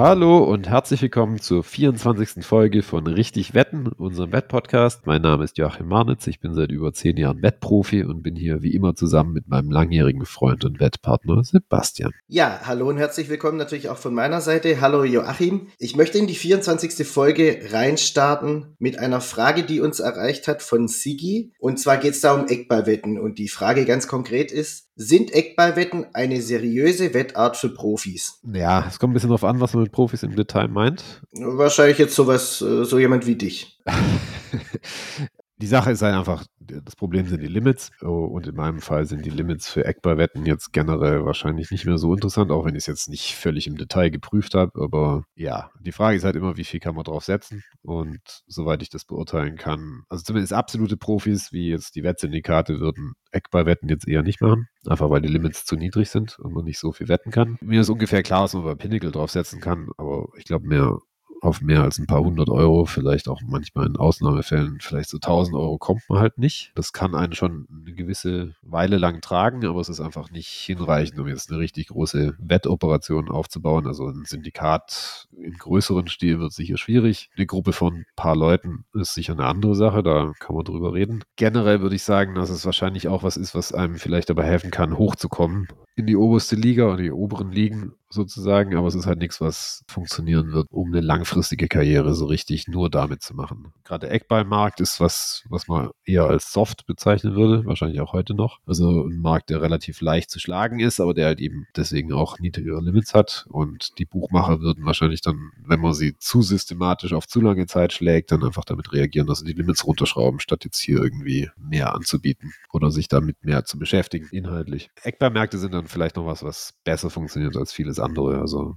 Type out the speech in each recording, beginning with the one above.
Hallo und herzlich willkommen zur 24. Folge von Richtig Wetten, unserem Wettpodcast. Mein Name ist Joachim Marnitz, ich bin seit über zehn Jahren Wettprofi und bin hier wie immer zusammen mit meinem langjährigen Freund und Wettpartner Sebastian. Ja, hallo und herzlich willkommen natürlich auch von meiner Seite. Hallo Joachim. Ich möchte in die 24. Folge reinstarten mit einer Frage, die uns erreicht hat von Sigi. Und zwar geht es da um Eckballwetten. Und die Frage ganz konkret ist, sind Eckballwetten eine seriöse Wettart für Profis? Ja, es kommt ein bisschen darauf an, was man mit Profis im Detail meint. Wahrscheinlich jetzt sowas, äh, so jemand wie dich. Die Sache ist halt einfach, das Problem sind die Limits oh, und in meinem Fall sind die Limits für Eckballwetten jetzt generell wahrscheinlich nicht mehr so interessant, auch wenn ich es jetzt nicht völlig im Detail geprüft habe. Aber ja, die Frage ist halt immer, wie viel kann man drauf setzen und soweit ich das beurteilen kann, also zumindest absolute Profis wie jetzt die Wettsyndikate würden Eckballwetten jetzt eher nicht machen, einfach weil die Limits zu niedrig sind und man nicht so viel wetten kann. Mir ist ungefähr klar, dass man bei Pinnacle draufsetzen kann, aber ich glaube, mehr auf mehr als ein paar hundert Euro, vielleicht auch manchmal in Ausnahmefällen, vielleicht so tausend Euro kommt man halt nicht. Das kann einen schon eine gewisse Weile lang tragen, aber es ist einfach nicht hinreichend, um jetzt eine richtig große Wettoperation aufzubauen. Also ein Syndikat im größeren Stil wird sicher schwierig. Eine Gruppe von ein paar Leuten ist sicher eine andere Sache, da kann man drüber reden. Generell würde ich sagen, dass es wahrscheinlich auch was ist, was einem vielleicht dabei helfen kann, hochzukommen in die oberste Liga oder die oberen Ligen sozusagen, aber es ist halt nichts, was funktionieren wird, um eine langfristige Karriere so richtig nur damit zu machen. Gerade der Eckballmarkt ist was, was man eher als soft bezeichnen würde, wahrscheinlich auch heute noch. Also ein Markt, der relativ leicht zu schlagen ist, aber der halt eben deswegen auch niedrigere Limits hat und die Buchmacher würden wahrscheinlich dann, wenn man sie zu systematisch auf zu lange Zeit schlägt, dann einfach damit reagieren, dass sie die Limits runterschrauben, statt jetzt hier irgendwie mehr anzubieten oder sich damit mehr zu beschäftigen, inhaltlich. Eckballmärkte sind dann vielleicht noch was, was besser funktioniert als vieles andere. Also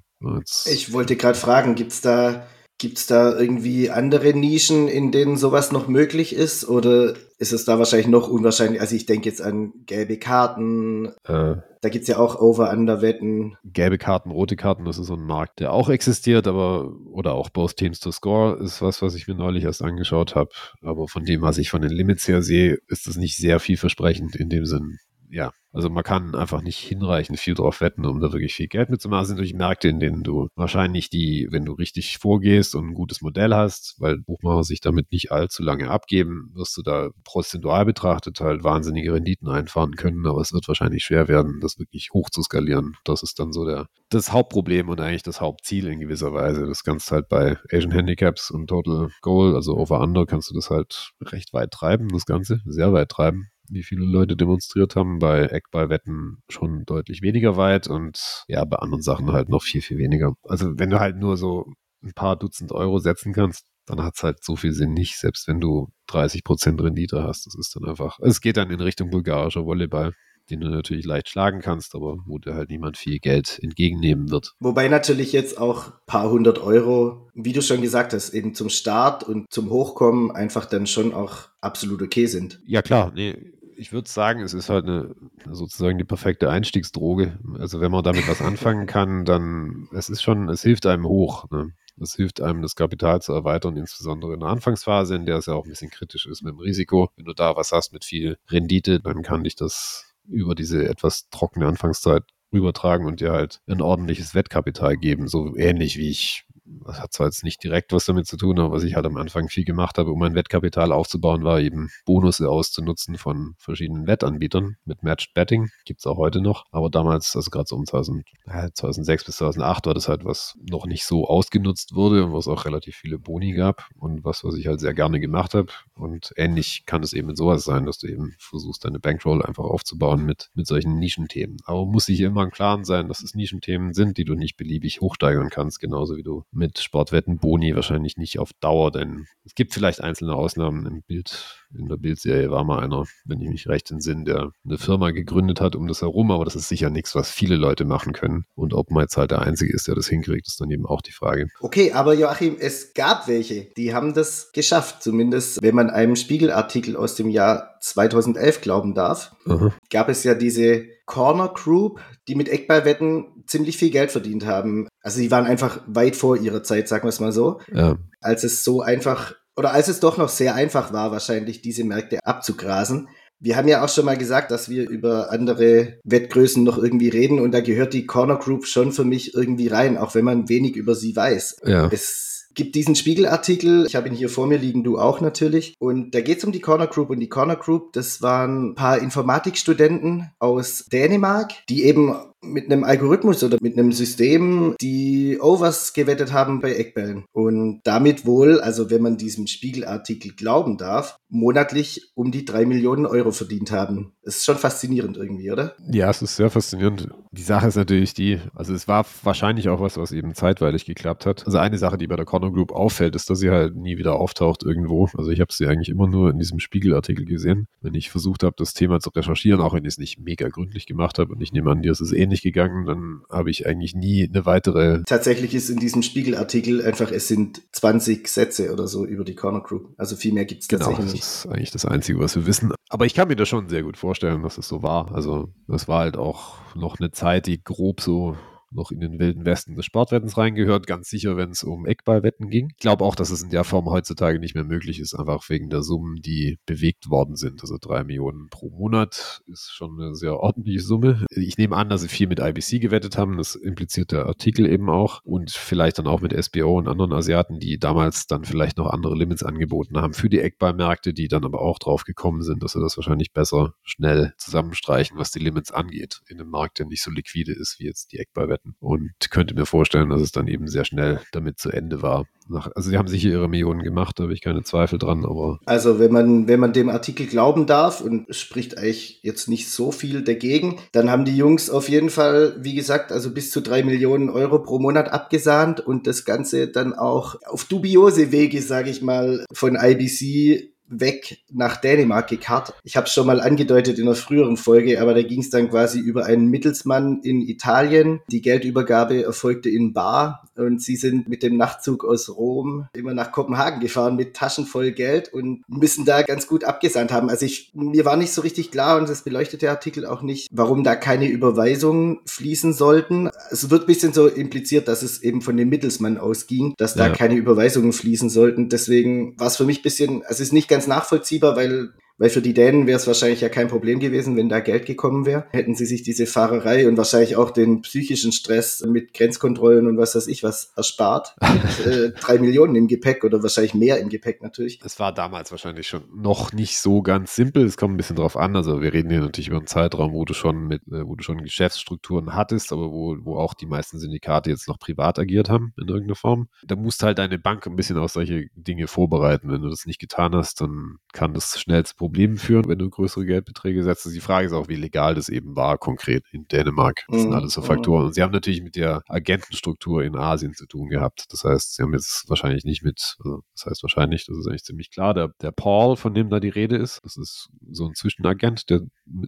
ich wollte gerade fragen, gibt es da, gibt's da irgendwie andere Nischen, in denen sowas noch möglich ist? Oder ist es da wahrscheinlich noch unwahrscheinlich? Also ich denke jetzt an gelbe Karten. Äh, da gibt es ja auch Over-Under-Wetten. Gelbe Karten, rote Karten, das ist so ein Markt, der auch existiert, aber oder auch Both Teams to Score ist was, was ich mir neulich erst angeschaut habe. Aber von dem, was ich von den Limits her sehe, ist das nicht sehr vielversprechend in dem Sinn ja, also man kann einfach nicht hinreichend viel drauf wetten, um da wirklich viel Geld mitzumachen. Das sind natürlich Märkte, in denen du wahrscheinlich die, wenn du richtig vorgehst und ein gutes Modell hast, weil Buchmacher sich damit nicht allzu lange abgeben, wirst du da prozentual betrachtet halt wahnsinnige Renditen einfahren können, aber es wird wahrscheinlich schwer werden, das wirklich hoch zu skalieren. Das ist dann so der, das Hauptproblem und eigentlich das Hauptziel in gewisser Weise. Das kannst halt bei Asian Handicaps und Total Goal, also Over Under, kannst du das halt recht weit treiben, das Ganze, sehr weit treiben wie viele Leute demonstriert haben. Bei Eckballwetten schon deutlich weniger weit und ja, bei anderen Sachen halt noch viel, viel weniger. Also wenn du halt nur so ein paar Dutzend Euro setzen kannst, dann hat es halt so viel Sinn nicht, selbst wenn du 30 Prozent Rendite hast. Das ist dann einfach, es geht dann in Richtung bulgarischer Volleyball den du natürlich leicht schlagen kannst, aber wo dir halt niemand viel Geld entgegennehmen wird. Wobei natürlich jetzt auch ein paar hundert Euro, wie du schon gesagt hast, eben zum Start und zum Hochkommen einfach dann schon auch absolut okay sind. Ja klar, nee, ich würde sagen, es ist halt eine, sozusagen die perfekte Einstiegsdroge. Also wenn man damit was anfangen kann, dann es ist schon, es hilft einem hoch. Ne? Es hilft einem, das Kapital zu erweitern, insbesondere in der Anfangsphase, in der es ja auch ein bisschen kritisch ist mit dem Risiko. Wenn du da was hast mit viel Rendite, dann kann dich das über diese etwas trockene Anfangszeit übertragen und dir halt ein ordentliches Wettkapital geben. So ähnlich wie ich das hat zwar jetzt nicht direkt was damit zu tun, aber was ich halt am Anfang viel gemacht habe, um mein Wettkapital aufzubauen, war eben Bonusse auszunutzen von verschiedenen Wettanbietern mit Matched Betting. Gibt es auch heute noch. Aber damals, also gerade so um 2000, 2006 bis 2008, war das halt, was noch nicht so ausgenutzt wurde und was auch relativ viele Boni gab und was, was ich halt sehr gerne gemacht habe. Und ähnlich kann es eben mit sowas sein, dass du eben versuchst, deine Bankroll einfach aufzubauen mit, mit solchen Nischenthemen. Aber muss sich immer im Klaren sein, dass es Nischenthemen sind, die du nicht beliebig hochsteigern kannst, genauso wie du mit Sportwetten Boni wahrscheinlich nicht auf Dauer, denn es gibt vielleicht einzelne Ausnahmen im Bild. In der Bildserie war mal einer, wenn ich mich recht entsinne, der eine Firma gegründet hat um das herum, aber das ist sicher nichts, was viele Leute machen können. Und ob man jetzt halt der Einzige ist, der das hinkriegt, ist dann eben auch die Frage. Okay, aber Joachim, es gab welche, die haben das geschafft, zumindest wenn man einem Spiegelartikel aus dem Jahr 2011 glauben darf. Aha. Gab es ja diese Corner Group, die mit Eckballwetten ziemlich viel Geld verdient haben. Also die waren einfach weit vor ihrer Zeit, sagen wir es mal so. Ja. Als es so einfach, oder als es doch noch sehr einfach war, wahrscheinlich diese Märkte abzugrasen. Wir haben ja auch schon mal gesagt, dass wir über andere Wettgrößen noch irgendwie reden und da gehört die Corner Group schon für mich irgendwie rein, auch wenn man wenig über sie weiß. Ja. Es gibt diesen Spiegelartikel, ich habe ihn hier vor mir liegen, du auch natürlich. Und da geht es um die Corner Group. Und die Corner Group, das waren ein paar Informatikstudenten aus Dänemark, die eben mit einem Algorithmus oder mit einem System die Overs gewettet haben bei Eckbällen. Und damit wohl, also wenn man diesem Spiegelartikel glauben darf, monatlich um die drei Millionen Euro verdient haben. Das ist schon faszinierend irgendwie, oder? Ja, es ist sehr faszinierend. Die Sache ist natürlich die, also es war wahrscheinlich auch was, was eben zeitweilig geklappt hat. Also eine Sache, die bei der Corner Group auffällt, ist, dass sie halt nie wieder auftaucht irgendwo. Also ich habe sie eigentlich immer nur in diesem Spiegelartikel gesehen, wenn ich versucht habe, das Thema zu recherchieren, auch wenn ich es nicht mega gründlich gemacht habe. Und ich nehme an, dir ist es ähnlich nicht gegangen, dann habe ich eigentlich nie eine weitere. Tatsächlich ist in diesem Spiegelartikel einfach, es sind 20 Sätze oder so über die Corner Crew. Also viel mehr gibt es genau, tatsächlich nicht. Das ist eigentlich das Einzige, was wir wissen. Aber ich kann mir das schon sehr gut vorstellen, dass es so war. Also das war halt auch noch eine Zeit, die grob so noch in den wilden Westen des Sportwettens reingehört, ganz sicher, wenn es um Eckballwetten ging. Ich glaube auch, dass es in der Form heutzutage nicht mehr möglich ist, einfach wegen der Summen, die bewegt worden sind. Also drei Millionen pro Monat ist schon eine sehr ordentliche Summe. Ich nehme an, dass sie viel mit IBC gewettet haben, das impliziert der Artikel eben auch und vielleicht dann auch mit SBO und anderen Asiaten, die damals dann vielleicht noch andere Limits angeboten haben für die Eckballmärkte, die dann aber auch drauf gekommen sind, dass sie das wahrscheinlich besser schnell zusammenstreichen, was die Limits angeht, in einem Markt, der nicht so liquide ist wie jetzt die Eckballwetten hatten. Und könnte mir vorstellen, dass es dann eben sehr schnell damit zu Ende war. also sie haben sicher ihre Millionen gemacht, da habe ich keine Zweifel dran, aber. Also wenn man, wenn man dem Artikel glauben darf und spricht eigentlich jetzt nicht so viel dagegen, dann haben die Jungs auf jeden Fall, wie gesagt, also bis zu drei Millionen Euro pro Monat abgesahnt und das Ganze dann auch auf dubiose Wege, sage ich mal, von IBC weg nach Dänemark gekarrt. Ich habe es schon mal angedeutet in einer früheren Folge, aber da ging es dann quasi über einen Mittelsmann in Italien. Die Geldübergabe erfolgte in Bar und sie sind mit dem Nachtzug aus Rom immer nach Kopenhagen gefahren mit Taschen voll Geld und müssen da ganz gut abgesandt haben. Also ich, mir war nicht so richtig klar und das beleuchtet der Artikel auch nicht, warum da keine Überweisungen fließen sollten. Es wird ein bisschen so impliziert, dass es eben von dem Mittelsmann ausging, dass da ja. keine Überweisungen fließen sollten. Deswegen war es für mich ein bisschen, also es ist nicht ganz nachvollziehbar, weil weil für die Dänen wäre es wahrscheinlich ja kein Problem gewesen, wenn da Geld gekommen wäre. Hätten sie sich diese Fahrerei und wahrscheinlich auch den psychischen Stress mit Grenzkontrollen und was weiß ich was erspart. mit äh, drei Millionen im Gepäck oder wahrscheinlich mehr im Gepäck natürlich. Es war damals wahrscheinlich schon noch nicht so ganz simpel. Es kommt ein bisschen drauf an. Also wir reden hier natürlich über einen Zeitraum, wo du schon mit, äh, wo du schon Geschäftsstrukturen hattest, aber wo, wo auch die meisten Syndikate jetzt noch privat agiert haben in irgendeiner Form. Da musst halt deine Bank ein bisschen auf solche Dinge vorbereiten. Wenn du das nicht getan hast, dann kann das schnell zu Problemen Problemen führen, wenn du größere Geldbeträge setzt. Also die Frage ist auch, wie legal das eben war, konkret in Dänemark. Das sind mhm, alles so Faktoren. Mhm. Und sie haben natürlich mit der Agentenstruktur in Asien zu tun gehabt. Das heißt, sie haben jetzt wahrscheinlich nicht mit, also das heißt wahrscheinlich, das ist eigentlich ziemlich klar, der, der Paul, von dem da die Rede ist, das ist so ein Zwischenagent, der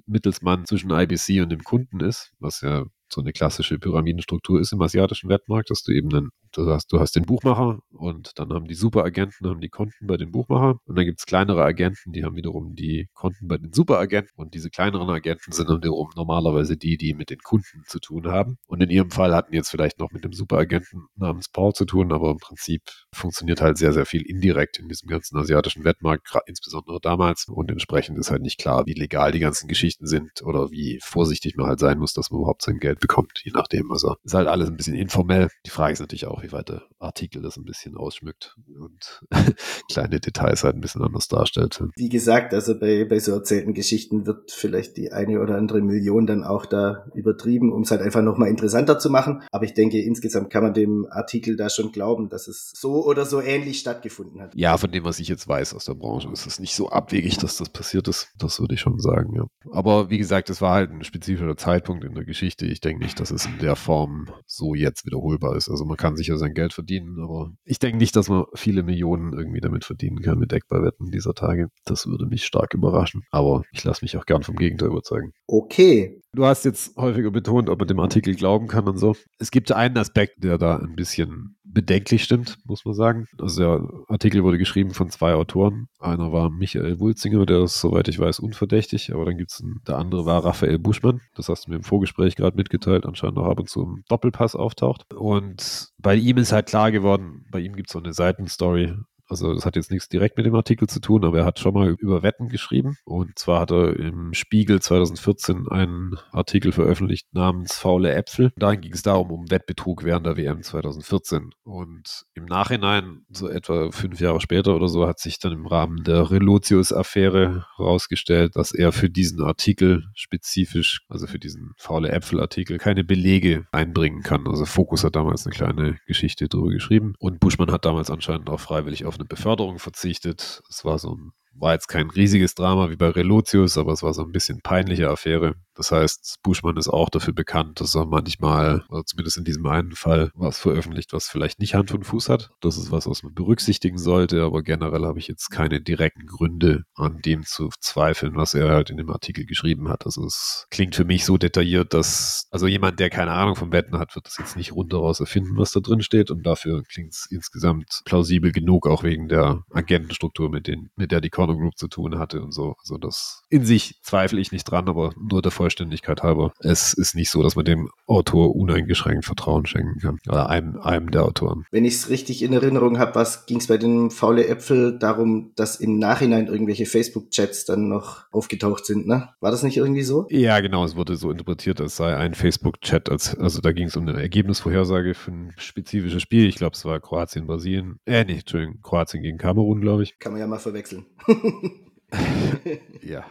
Mittelsmann zwischen IBC und dem Kunden ist, was ja so eine klassische Pyramidenstruktur ist im asiatischen Wettmarkt, dass du eben einen, du hast, du hast den Buchmacher und dann haben die Superagenten haben die Konten bei dem Buchmacher und dann gibt es kleinere Agenten, die haben wiederum die Konten bei den Superagenten und diese kleineren Agenten sind dann wiederum normalerweise die, die mit den Kunden zu tun haben. Und in ihrem Fall hatten jetzt vielleicht noch mit dem Superagenten namens Paul zu tun, aber im Prinzip funktioniert halt sehr, sehr viel indirekt in diesem ganzen asiatischen Wettmarkt, insbesondere damals. Und entsprechend ist halt nicht klar, wie legal die ganzen Geschichten sind oder wie vorsichtig man halt sein muss, dass man überhaupt sein Geld bekommt, je nachdem. Also ist halt alles ein bisschen informell. Die Frage ist natürlich auch, wie weit der Artikel das ein bisschen ausschmückt und kleine Details halt ein bisschen anders darstellt. Wie gesagt, also bei, bei so erzählten Geschichten wird vielleicht die eine oder andere Million dann auch da übertrieben, um es halt einfach nochmal interessanter zu machen. Aber ich denke, insgesamt kann man dem Artikel da schon glauben, dass es so oder so ähnlich stattgefunden hat. Ja, von dem, was ich jetzt weiß aus der Branche, ist es nicht so abwegig, dass das passiert ist. Das würde ich schon sagen, ja. Aber wie gesagt, es war halt ein spezifischer Zeitpunkt in der Geschichte. Ich denke, nicht, dass es in der Form so jetzt wiederholbar ist. Also man kann sicher sein Geld verdienen, aber ich denke nicht, dass man viele Millionen irgendwie damit verdienen kann mit Eckballwetten dieser Tage. Das würde mich stark überraschen. Aber ich lasse mich auch gern vom Gegenteil überzeugen. Okay. Du hast jetzt häufiger betont, ob man dem Artikel glauben kann und so. Es gibt einen Aspekt, der da ein bisschen bedenklich stimmt, muss man sagen. Also der Artikel wurde geschrieben von zwei Autoren. Einer war Michael Wulzinger, der ist, soweit ich weiß, unverdächtig, aber dann gibt es der andere war Raphael Buschmann. Das hast du mir im Vorgespräch gerade mitgeteilt, anscheinend auch ab und zu im Doppelpass auftaucht. Und bei ihm ist halt klar geworden, bei ihm gibt es so eine Seitenstory Also das hat jetzt nichts direkt mit dem Artikel zu tun, aber er hat schon mal über Wetten geschrieben. Und zwar hat er im Spiegel 2014 einen Artikel veröffentlicht namens Faule Äpfel. Darin ging es darum, um Wettbetrug während der WM 2014. Und im Nachhinein, so etwa fünf Jahre später oder so, hat sich dann im Rahmen der Relotius-Affäre herausgestellt, dass er für diesen Artikel spezifisch, also für diesen Faule Äpfel-Artikel, keine Belege einbringen kann. Also Focus hat damals eine kleine Geschichte drüber geschrieben. Und Buschmann hat damals anscheinend auch freiwillig auf eine Beförderung verzichtet. Es war so ein war jetzt kein riesiges Drama wie bei Relotius, aber es war so ein bisschen peinliche Affäre. Das heißt, Buschmann ist auch dafür bekannt, dass er manchmal, oder zumindest in diesem einen Fall, was veröffentlicht, was vielleicht nicht Hand und Fuß hat. Das ist was, was man berücksichtigen sollte, aber generell habe ich jetzt keine direkten Gründe, an dem zu zweifeln, was er halt in dem Artikel geschrieben hat. Also es klingt für mich so detailliert, dass, also jemand, der keine Ahnung vom Wetten hat, wird das jetzt nicht rundheraus erfinden, was da drin steht und dafür klingt es insgesamt plausibel genug, auch wegen der Agentenstruktur, mit, den, mit der die Corner Group zu tun hatte und so. Also das in sich zweifle ich nicht dran, aber nur der Vollständigkeit halber. Es ist nicht so, dass man dem Autor uneingeschränkt Vertrauen schenken kann. Oder einem, einem der Autoren. Wenn ich es richtig in Erinnerung habe, was ging es bei den faule Äpfel darum, dass im Nachhinein irgendwelche Facebook-Chats dann noch aufgetaucht sind, ne? War das nicht irgendwie so? Ja, genau. Es wurde so interpretiert, als sei ein Facebook-Chat, als, also da ging es um eine Ergebnisvorhersage für ein spezifisches Spiel. Ich glaube, es war Kroatien, Brasilien. Äh, nee, Entschuldigung, Kroatien gegen Kamerun, glaube ich. Kann man ja mal verwechseln. ja.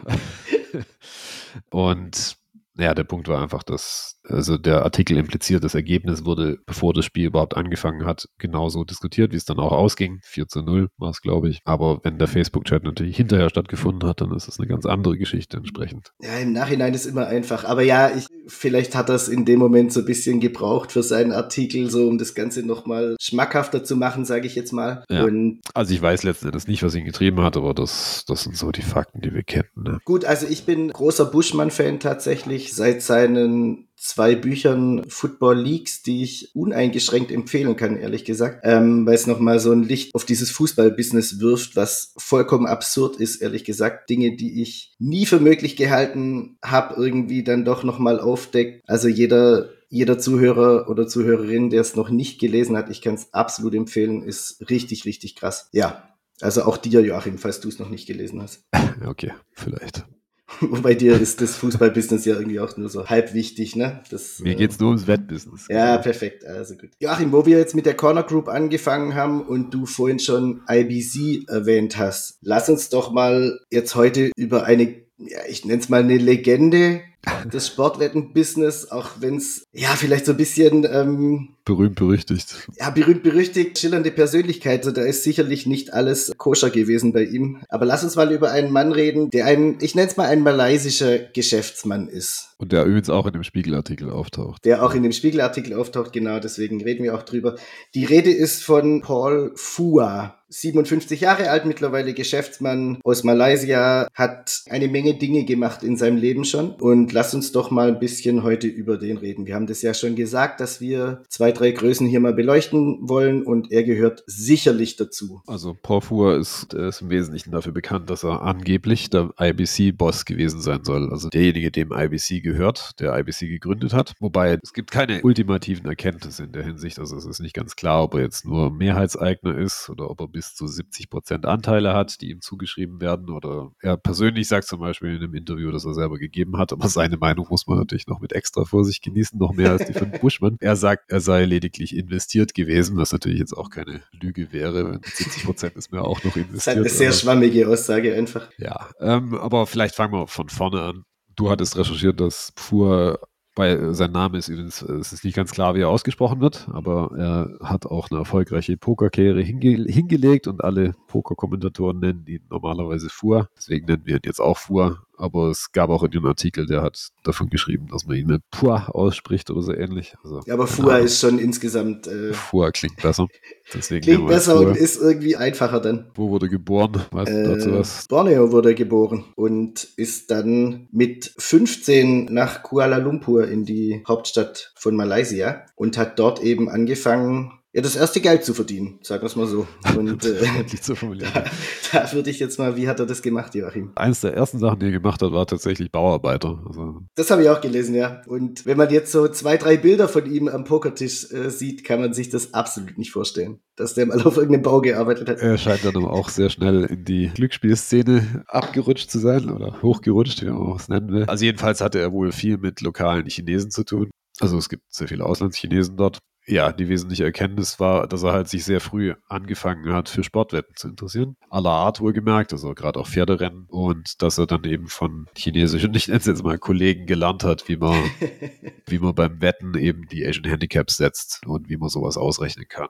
Und ja, der Punkt war einfach, dass also der Artikel impliziert, das Ergebnis wurde, bevor das Spiel überhaupt angefangen hat, genauso diskutiert, wie es dann auch ausging. 4 zu 0 war es, glaube ich. Aber wenn der Facebook-Chat natürlich hinterher stattgefunden hat, dann ist es eine ganz andere Geschichte entsprechend. Ja, im Nachhinein ist immer einfach. Aber ja, ich, vielleicht hat er es in dem Moment so ein bisschen gebraucht für seinen Artikel, so um das Ganze nochmal schmackhafter zu machen, sage ich jetzt mal. Ja. Und also ich weiß letzten Endes nicht, was ihn getrieben hat, aber das, das sind so die Fakten, die wir kennen. Ne? Gut, also ich bin großer Buschmann-Fan tatsächlich seit seinen zwei Büchern Football Leagues, die ich uneingeschränkt empfehlen kann, ehrlich gesagt, ähm, weil es nochmal so ein Licht auf dieses Fußballbusiness wirft, was vollkommen absurd ist, ehrlich gesagt. Dinge, die ich nie für möglich gehalten habe, irgendwie dann doch nochmal aufdeckt. Also jeder jeder Zuhörer oder Zuhörerin, der es noch nicht gelesen hat, ich kann es absolut empfehlen, ist richtig, richtig krass. Ja, also auch dir, Joachim, falls du es noch nicht gelesen hast. Okay, vielleicht. Bei dir ist das Fußballbusiness ja irgendwie auch nur so halb wichtig, ne? Das, Mir geht es nur ums Wettbusiness. Ja, perfekt. Also gut. Joachim, wo wir jetzt mit der Corner Group angefangen haben und du vorhin schon IBC erwähnt hast, lass uns doch mal jetzt heute über eine, ja, ich nenne es mal eine Legende des Sportwetten-Business, auch wenn es ja vielleicht so ein bisschen ähm, berühmt berüchtigt. Ja, berühmt berüchtigt, schillernde Persönlichkeit. Also da ist sicherlich nicht alles koscher gewesen bei ihm. Aber lass uns mal über einen Mann reden, der ein, ich nenne es mal ein malaysischer Geschäftsmann ist. Und der übrigens auch in dem Spiegelartikel auftaucht. Der auch in dem Spiegelartikel auftaucht, genau, deswegen reden wir auch drüber. Die Rede ist von Paul Fua. 57 Jahre alt, mittlerweile Geschäftsmann aus Malaysia, hat eine Menge Dinge gemacht in seinem Leben schon. Und lass uns doch mal ein bisschen heute über den reden. Wir haben das ja schon gesagt, dass wir zwei drei Größen hier mal beleuchten wollen und er gehört sicherlich dazu. Also Porfur ist, ist im Wesentlichen dafür bekannt, dass er angeblich der IBC-Boss gewesen sein soll. Also derjenige, dem IBC gehört, der IBC gegründet hat. Wobei es gibt keine ultimativen Erkenntnisse in der Hinsicht. Also es ist nicht ganz klar, ob er jetzt nur Mehrheitseigner ist oder ob er bis zu 70 Prozent Anteile hat, die ihm zugeschrieben werden. Oder er persönlich sagt zum Beispiel in einem Interview, das er selber gegeben hat, aber seine Meinung muss man natürlich noch mit extra Vorsicht genießen, noch mehr als die von Buschmann. Er sagt, er sei lediglich investiert gewesen, was natürlich jetzt auch keine Lüge wäre. 70 Prozent ist mir auch noch investiert. Das ist eine sehr schwammige Aussage einfach. Ja, ähm, aber vielleicht fangen wir von vorne an. Du hattest recherchiert, dass Pur bei sein Name ist übrigens, es ist nicht ganz klar, wie er ausgesprochen wird, aber er hat auch eine erfolgreiche Pokerkarriere hinge hingelegt und alle Pokerkommentatoren nennen ihn normalerweise Fuhr. Deswegen nennen wir ihn jetzt auch Fuhr aber es gab auch in dem Artikel, der hat davon geschrieben, dass man ihn mit Pua ausspricht oder so ähnlich. Also, ja, aber Fua ist schon insgesamt. Äh, Fua klingt besser. Deswegen klingt besser und ist irgendwie einfacher dann. Wo wurde geboren? Weißt äh, du dazu was? Borneo wurde geboren und ist dann mit 15 nach Kuala Lumpur in die Hauptstadt von Malaysia und hat dort eben angefangen, Ja, das erste Geld zu verdienen, sagen wir es mal so. Und äh, zu formulieren. da, da würde ich jetzt mal, wie hat er das gemacht, Joachim? Eines der ersten Sachen, die er gemacht hat, war tatsächlich Bauarbeiter. Also, Das habe ich auch gelesen, ja. Und wenn man jetzt so zwei, drei Bilder von ihm am Pokertisch äh, sieht, kann man sich das absolut nicht vorstellen, dass der mal auf irgendeinem Bau gearbeitet hat. er scheint dann aber auch sehr schnell in die Glücksspielszene abgerutscht zu sein oder hochgerutscht, wie man es nennen will. Also jedenfalls hatte er wohl viel mit lokalen Chinesen zu tun. Also es gibt sehr viele Auslandschinesen dort. Ja, die wesentliche Erkenntnis war, dass er halt sich sehr früh angefangen hat, für Sportwetten zu interessieren. Aller Art wohlgemerkt, also gerade auch Pferderennen. Und dass er dann eben von chinesischen, ich nenne es jetzt mal Kollegen, gelernt hat, wie man, wie man beim Wetten eben die Asian Handicaps setzt und wie man sowas ausrechnen kann.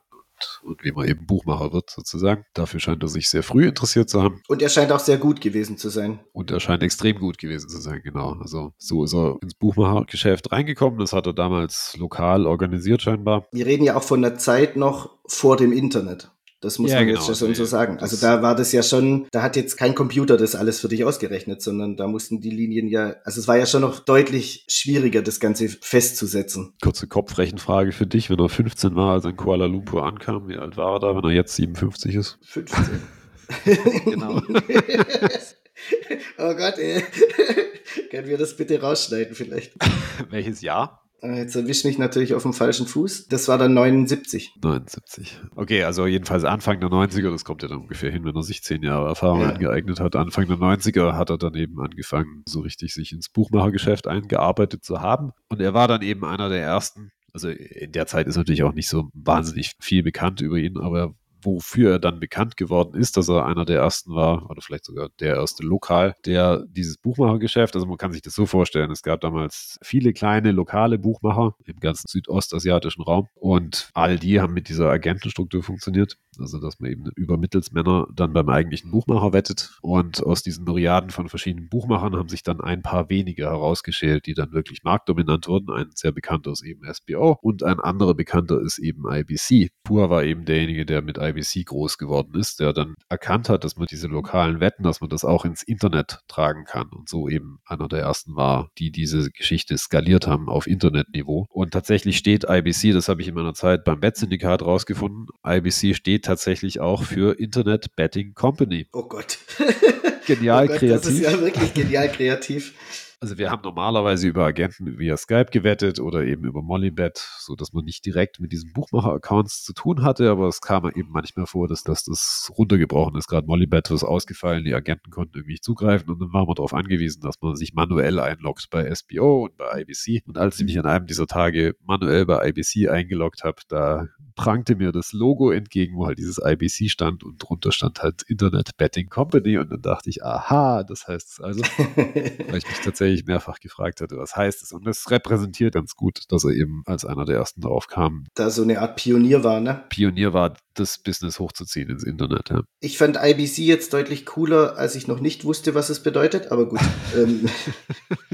Und, und wie man eben Buchmacher wird, sozusagen. Dafür scheint er sich sehr früh interessiert zu haben. Und er scheint auch sehr gut gewesen zu sein. Und er scheint extrem gut gewesen zu sein, genau. Also so ist er ins Buchmachergeschäft reingekommen. Das hat er damals lokal organisiert scheinbar. Wir reden ja auch von der Zeit noch vor dem Internet. Das muss Ja, man genau. jetzt schon so sagen. Also da war das ja schon, da hat jetzt kein Computer das alles für dich ausgerechnet, sondern da mussten die Linien ja, also es war ja schon noch deutlich schwieriger, das Ganze festzusetzen. Kurze Kopfrechenfrage für dich. Wenn er 15 war, als er in Kuala Lumpur ankam, wie alt war er da, wenn er jetzt 57 ist? 15. Genau. oh Gott, ey. Können wir das bitte rausschneiden vielleicht? Welches Jahr? Äh, Jetzt erwisch mich natürlich auf dem falschen Fuß. Das war dann 79. 79. Okay, also jedenfalls Anfang der 90er, das kommt ja dann ungefähr hin, wenn er sich zehn Jahre Erfahrung Ja. angeeignet hat. Anfang der 90er hat er dann eben angefangen, so richtig sich ins Buchmachergeschäft eingearbeitet zu haben. Und er war dann eben einer der ersten. Also in der Zeit ist natürlich auch nicht so wahnsinnig viel bekannt über ihn, aber wofür er dann bekannt geworden ist, dass er einer der ersten war, oder vielleicht sogar der erste lokal, der dieses Buchmachergeschäft, also man kann sich das so vorstellen, es gab damals viele kleine lokale Buchmacher im ganzen südostasiatischen Raum und all die haben mit dieser Agentenstruktur funktioniert, also dass man eben über Mittelsmänner dann beim eigentlichen Buchmacher wettet und aus diesen Myriaden von verschiedenen Buchmachern haben sich dann ein paar wenige herausgeschält, die dann wirklich marktdominant wurden. Ein sehr bekannter ist eben SBO und ein anderer bekannter ist eben IBC. Pur war eben derjenige, der mit IBC groß geworden ist, der dann erkannt hat, dass man diese lokalen Wetten, dass man das auch ins Internet tragen kann und so eben einer der ersten war, die diese Geschichte skaliert haben auf Internetniveau. Und tatsächlich steht IBC, das habe ich in meiner Zeit beim Bet-Syndikat rausgefunden, IBC steht tatsächlich auch für Internet Betting Company. Oh Gott. Genial oh Gott, kreativ. Das ist ja wirklich genial kreativ. Also wir haben normalerweise über Agenten via Skype gewettet oder eben über Molybet, so dass man nicht direkt mit diesen Buchmacher-Accounts zu tun hatte, aber es kam eben manchmal vor, dass, dass das runtergebrochen ist. Gerade Molybet ist ausgefallen, die Agenten konnten irgendwie nicht zugreifen und dann waren wir darauf angewiesen, dass man sich manuell einloggt bei SBO und bei IBC. Und als ich mich an einem dieser Tage manuell bei IBC eingeloggt habe, da prangte mir das Logo entgegen, wo halt dieses IBC stand und drunter stand halt Internet Betting Company und dann dachte ich, aha, das heißt es also weil ich mich tatsächlich mehrfach gefragt hatte, was heißt es. Und das repräsentiert ganz gut, dass er eben als einer der ersten drauf kam, da so eine Art Pionier war, ne? Pionier war, das Business hochzuziehen ins Internet. Ja. Ich fand IBC jetzt deutlich cooler, als ich noch nicht wusste, was es bedeutet, aber gut. ähm,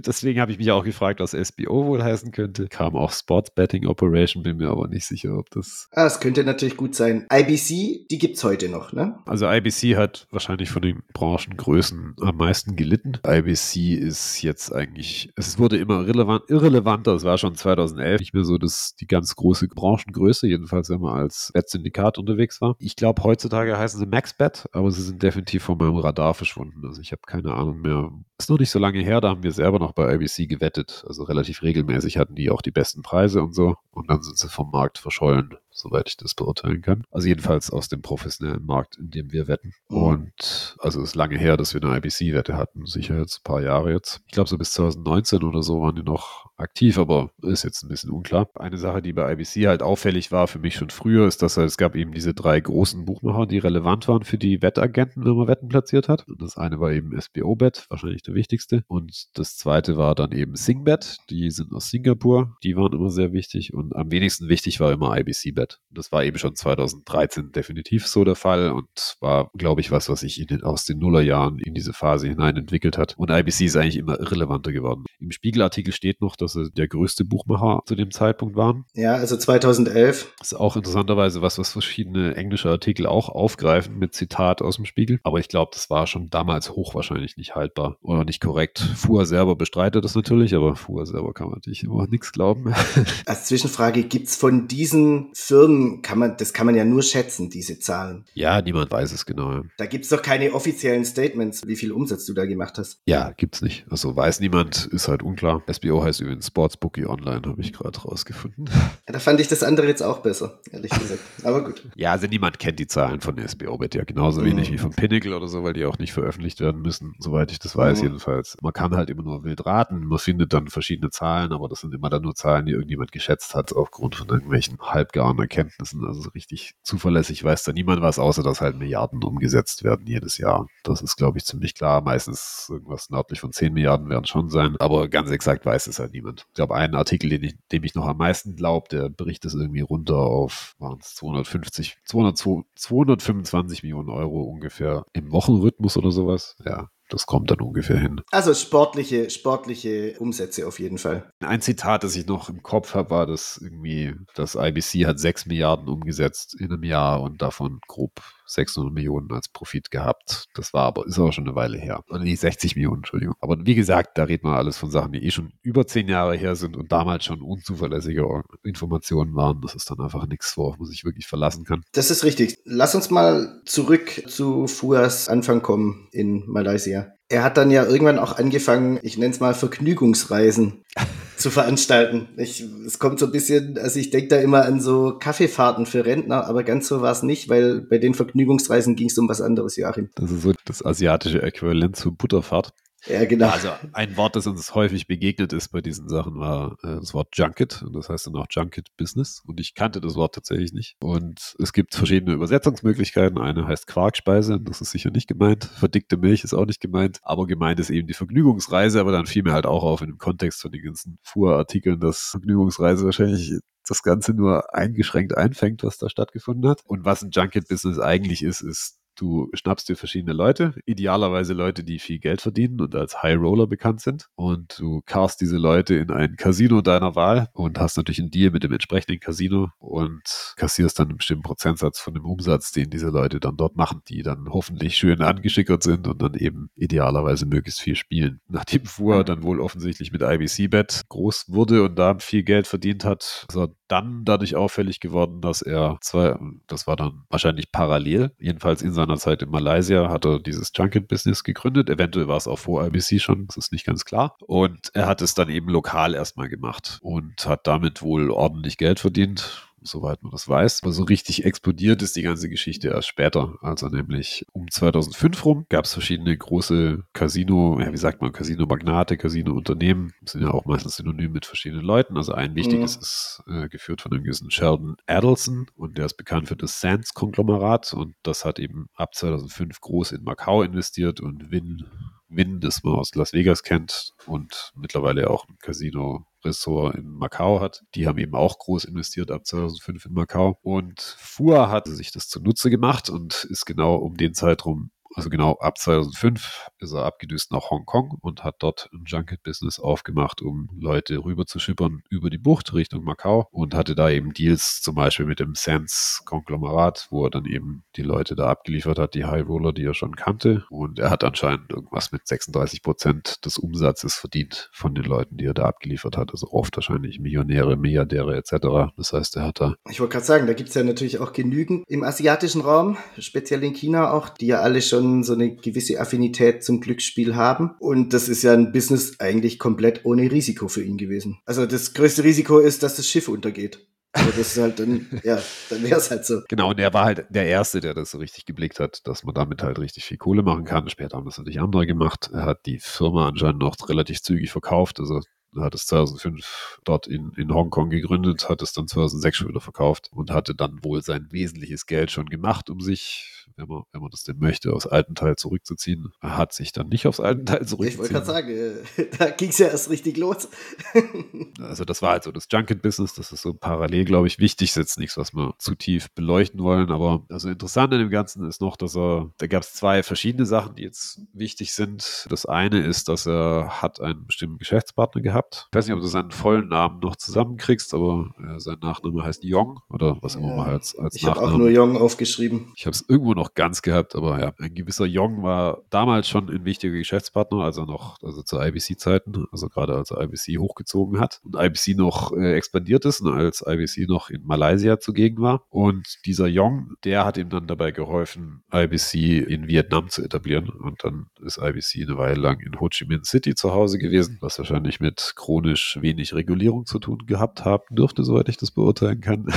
Deswegen habe ich mich auch gefragt, was SBO wohl heißen könnte. Kam auch Sports Betting Operation, bin mir aber nicht sicher, ob das. ah, es könnte natürlich gut sein. IBC, die gibt's heute noch, ne? Also IBC hat wahrscheinlich von den Branchengrößen am meisten gelitten. IBC ist jetzt eigentlich, es wurde immer relevant, irrelevanter. Es war schon 2011 nicht mehr so das, die ganz große Branchengröße, jedenfalls wenn man als Wettsyndikat unterwegs war. Ich glaube, heutzutage heißen sie MaxBet, aber sie sind definitiv von meinem Radar verschwunden. Also ich habe keine Ahnung mehr. Ist noch nicht so lange her, da haben wir selber noch bei IBC gewettet. Also relativ regelmäßig hatten die auch die besten Preise und so. Und dann sind sie vom Markt verschollen, soweit ich das beurteilen kann. Also jedenfalls aus dem professionellen Markt, in dem wir wetten. Mhm. Und also es ist lange her, dass wir eine IBC-Wette hatten. Sicher jetzt ein paar Jahre jetzt. Ich glaube, so bis 2019 oder so waren die noch aktiv, aber ist jetzt ein bisschen unklar. Eine Sache, die bei IBC halt auffällig war für mich schon früher, ist, dass es gab eben diese drei großen Buchmacher, die relevant waren für die Wettagenten, wenn man Wetten platziert hat. Und das eine war eben SBO-Bet, wahrscheinlich der wichtigste. Und das zweite war dann eben Singbet, die sind aus Singapur, die waren immer sehr wichtig. Und am wenigsten wichtig war immer IBC-Bet. Das war eben schon 2013 definitiv so der Fall und war, glaube ich, was, was sich in den, aus den Nullerjahren in diese Phase hinein entwickelt hat. Und IBC ist eigentlich immer irrelevanter geworden. Im Spiegelartikel steht noch, dass sie der größte Buchmacher zu dem Zeitpunkt waren. Ja, also 2011. Das ist auch interessanterweise was, was verschiedene englische Artikel auch aufgreifen mit Zitat aus dem Spiegel. Aber ich glaube, das war schon damals hochwahrscheinlich nicht haltbar oder nicht korrekt. Fuhr selber bestreitet das natürlich, aber Fuhr selber kann man natürlich immer nichts glauben. Als Zwischenfrage, gibt's von diesen Firmen kann man, das kann man ja nur schätzen, diese Zahlen. Ja, niemand weiß es genau. Da gibt es doch keine offiziellen Statements, wie viel Umsatz du da gemacht hast. Ja, gibt's nicht. Also weiß niemand, ist halt unklar. SBO heißt übrigens Sportsbookie Online, habe ich gerade rausgefunden. Ja, da fand ich das andere jetzt auch besser, ehrlich gesagt. Aber gut. Ja, also niemand kennt die Zahlen von SBO Bet ja genauso wenig mhm. wie von Pinnacle oder so, weil die auch nicht veröffentlicht werden müssen, soweit ich das weiß mhm. jedenfalls. Man kann halt immer nur wild raten, man findet dann verschiedene Zahlen, aber das sind immer dann nur Zahlen, die irgendjemand geschätzt hat aufgrund von irgendwelchen halbgaren Erkenntnissen. Also so richtig zuverlässig weiß da niemand was, außer dass halt Milliarden umgesetzt werden jedes Jahr. Das ist, glaube ich, ziemlich klar. Meistens irgendwas nördlich von 10 Milliarden werden schon sein, aber ganz exakt weiß es halt niemand. Ich glaube, einen Artikel, ich, dem ich noch am meisten glaube, der Bericht ist irgendwie runter auf, waren es 250, 200, 225 Millionen Euro ungefähr im Wochenrhythmus oder sowas. Ja, das kommt dann ungefähr hin. Also sportliche, sportliche Umsätze auf jeden Fall. Ein Zitat, das ich noch im Kopf habe, war, dass irgendwie das IBC hat 6 Milliarden umgesetzt in einem Jahr und davon grob 600 Millionen als Profit gehabt. Das war aber, ist aber schon eine Weile her. Nee, 60 Millionen, Entschuldigung. Aber wie gesagt, da redet man alles von Sachen, die eh schon über zehn Jahre her sind und damals schon unzuverlässige Informationen waren. Das ist dann einfach nichts, worauf man sich wirklich verlassen kann. Das ist richtig. Lass uns mal zurück zu Fuas Anfang kommen in Malaysia. Er hat dann ja irgendwann auch angefangen, ich nenne es mal Vergnügungsreisen zu veranstalten. Ich, es kommt so ein bisschen, also ich denke da immer an so Kaffeefahrten für Rentner, aber ganz so war es nicht, weil bei den Vergnügungsreisen ging es um was anderes, Joachim. Das ist so das asiatische Äquivalent zu Butterfahrt. Ja, genau. Also ein Wort, das uns häufig begegnet ist bei diesen Sachen, war äh, das Wort Junket. Und das heißt dann auch Junket Business. Und ich kannte das Wort tatsächlich nicht. Und es gibt verschiedene Übersetzungsmöglichkeiten. Eine heißt Quarkspeise, das ist sicher nicht gemeint. Verdickte Milch ist auch nicht gemeint. Aber gemeint ist eben die Vergnügungsreise. Aber dann fiel mir halt auch auf in dem Kontext von den ganzen Fuhrartikeln, dass Vergnügungsreise wahrscheinlich das Ganze nur eingeschränkt einfängt, was da stattgefunden hat. Und was ein Junket-Business eigentlich ist, ist Du schnappst dir verschiedene Leute, idealerweise Leute, die viel Geld verdienen und als High Roller bekannt sind. Und du cast diese Leute in ein Casino deiner Wahl und hast natürlich einen Deal mit dem entsprechenden Casino und kassierst dann einen bestimmten Prozentsatz von dem Umsatz, den diese Leute dann dort machen, die dann hoffentlich schön angeschickert sind und dann eben idealerweise möglichst viel spielen. Nachdem Fuhr dann wohl offensichtlich mit IBC-Bet groß wurde und da viel Geld verdient hat, ist er dann dadurch auffällig geworden, dass er zwei, das war dann wahrscheinlich parallel, jedenfalls in seiner seiner Zeit in Malaysia hat er dieses Junket-Business gegründet. Eventuell war es auch vor IBC schon, das ist nicht ganz klar. Und er hat es dann eben lokal erstmal gemacht und hat damit wohl ordentlich Geld verdient soweit man das weiß. Aber so richtig explodiert ist die ganze Geschichte erst später. Also nämlich um 2005 rum gab es verschiedene große Casino, ja, wie sagt man, Casino-Magnate, Casino-Unternehmen, sind ja auch meistens synonym mit verschiedenen Leuten. Also ein wichtiges mhm. ist äh, geführt von einem gewissen Sheldon Adelson und der ist bekannt für das Sands-Konglomerat und das hat eben ab 2005 groß in Macau investiert und Win Win, das man aus Las Vegas kennt und mittlerweile auch ein Casino Ressort in Macau hat. Die haben eben auch groß investiert ab 2005 in Macau. Und Fua hat sich das zunutze gemacht und ist genau um den Zeitraum also genau ab 2005 ist er abgedüst nach Hongkong und hat dort ein Junket-Business aufgemacht, um Leute rüber zu schippern über die Bucht Richtung Macau und hatte da eben Deals zum Beispiel mit dem Sands-Konglomerat, wo er dann eben die Leute da abgeliefert hat, die High Roller, die er schon kannte. Und er hat anscheinend irgendwas mit 36 Prozent des Umsatzes verdient von den Leuten, die er da abgeliefert hat. Also oft wahrscheinlich Millionäre, Milliardäre etc. Das heißt, er hat da. Ich wollte gerade sagen, da gibt es ja natürlich auch genügend im asiatischen Raum, speziell in China auch, die ja alle schon schon so eine gewisse Affinität zum Glücksspiel haben. Und das ist ja ein Business eigentlich komplett ohne Risiko für ihn gewesen. Also das größte Risiko ist, dass das Schiff untergeht. Aber das ist halt dann, ja, dann wäre es halt so. Genau, und er war halt der Erste, der das so richtig geblickt hat, dass man damit halt richtig viel Kohle machen kann. Später haben das natürlich andere gemacht. Er hat die Firma anscheinend noch relativ zügig verkauft. Also hat es 2005 dort in, in Hongkong gegründet, hat es dann 2006 schon wieder verkauft und hatte dann wohl sein wesentliches Geld schon gemacht, um sich wenn man, wenn man das denn möchte, aufs alten Teil zurückzuziehen. Er hat sich dann nicht aufs alten Teil zurückgezogen. Ich wollte gerade sagen, äh, da ging es ja erst richtig los. also das war halt so das Junket-Business, das ist so parallel, glaube ich, wichtig. Ist jetzt nichts, was wir zu tief beleuchten wollen, aber also interessant an dem Ganzen ist noch, dass er, da gab es zwei verschiedene Sachen, die jetzt wichtig sind. Das eine ist, dass er hat einen bestimmten Geschäftspartner gehabt. Ich weiß nicht, ob du seinen vollen Namen noch zusammenkriegst, aber äh, sein Nachname heißt Yong oder was immer ja, man als, als ich Nachname. Ich habe auch nur Yong aufgeschrieben. Ich habe es irgendwo noch ganz gehabt, aber ja, ein gewisser Young war damals schon ein wichtiger Geschäftspartner, also noch, also zu IBC-Zeiten, also gerade als IBC hochgezogen hat und IBC noch äh, expandiert ist und als IBC noch in Malaysia zugegen war. Und dieser Young, der hat ihm dann dabei geholfen, IBC in Vietnam zu etablieren. Und dann ist IBC eine Weile lang in Ho Chi Minh City zu Hause gewesen, was wahrscheinlich mit chronisch wenig Regulierung zu tun gehabt haben dürfte, soweit ich das beurteilen kann.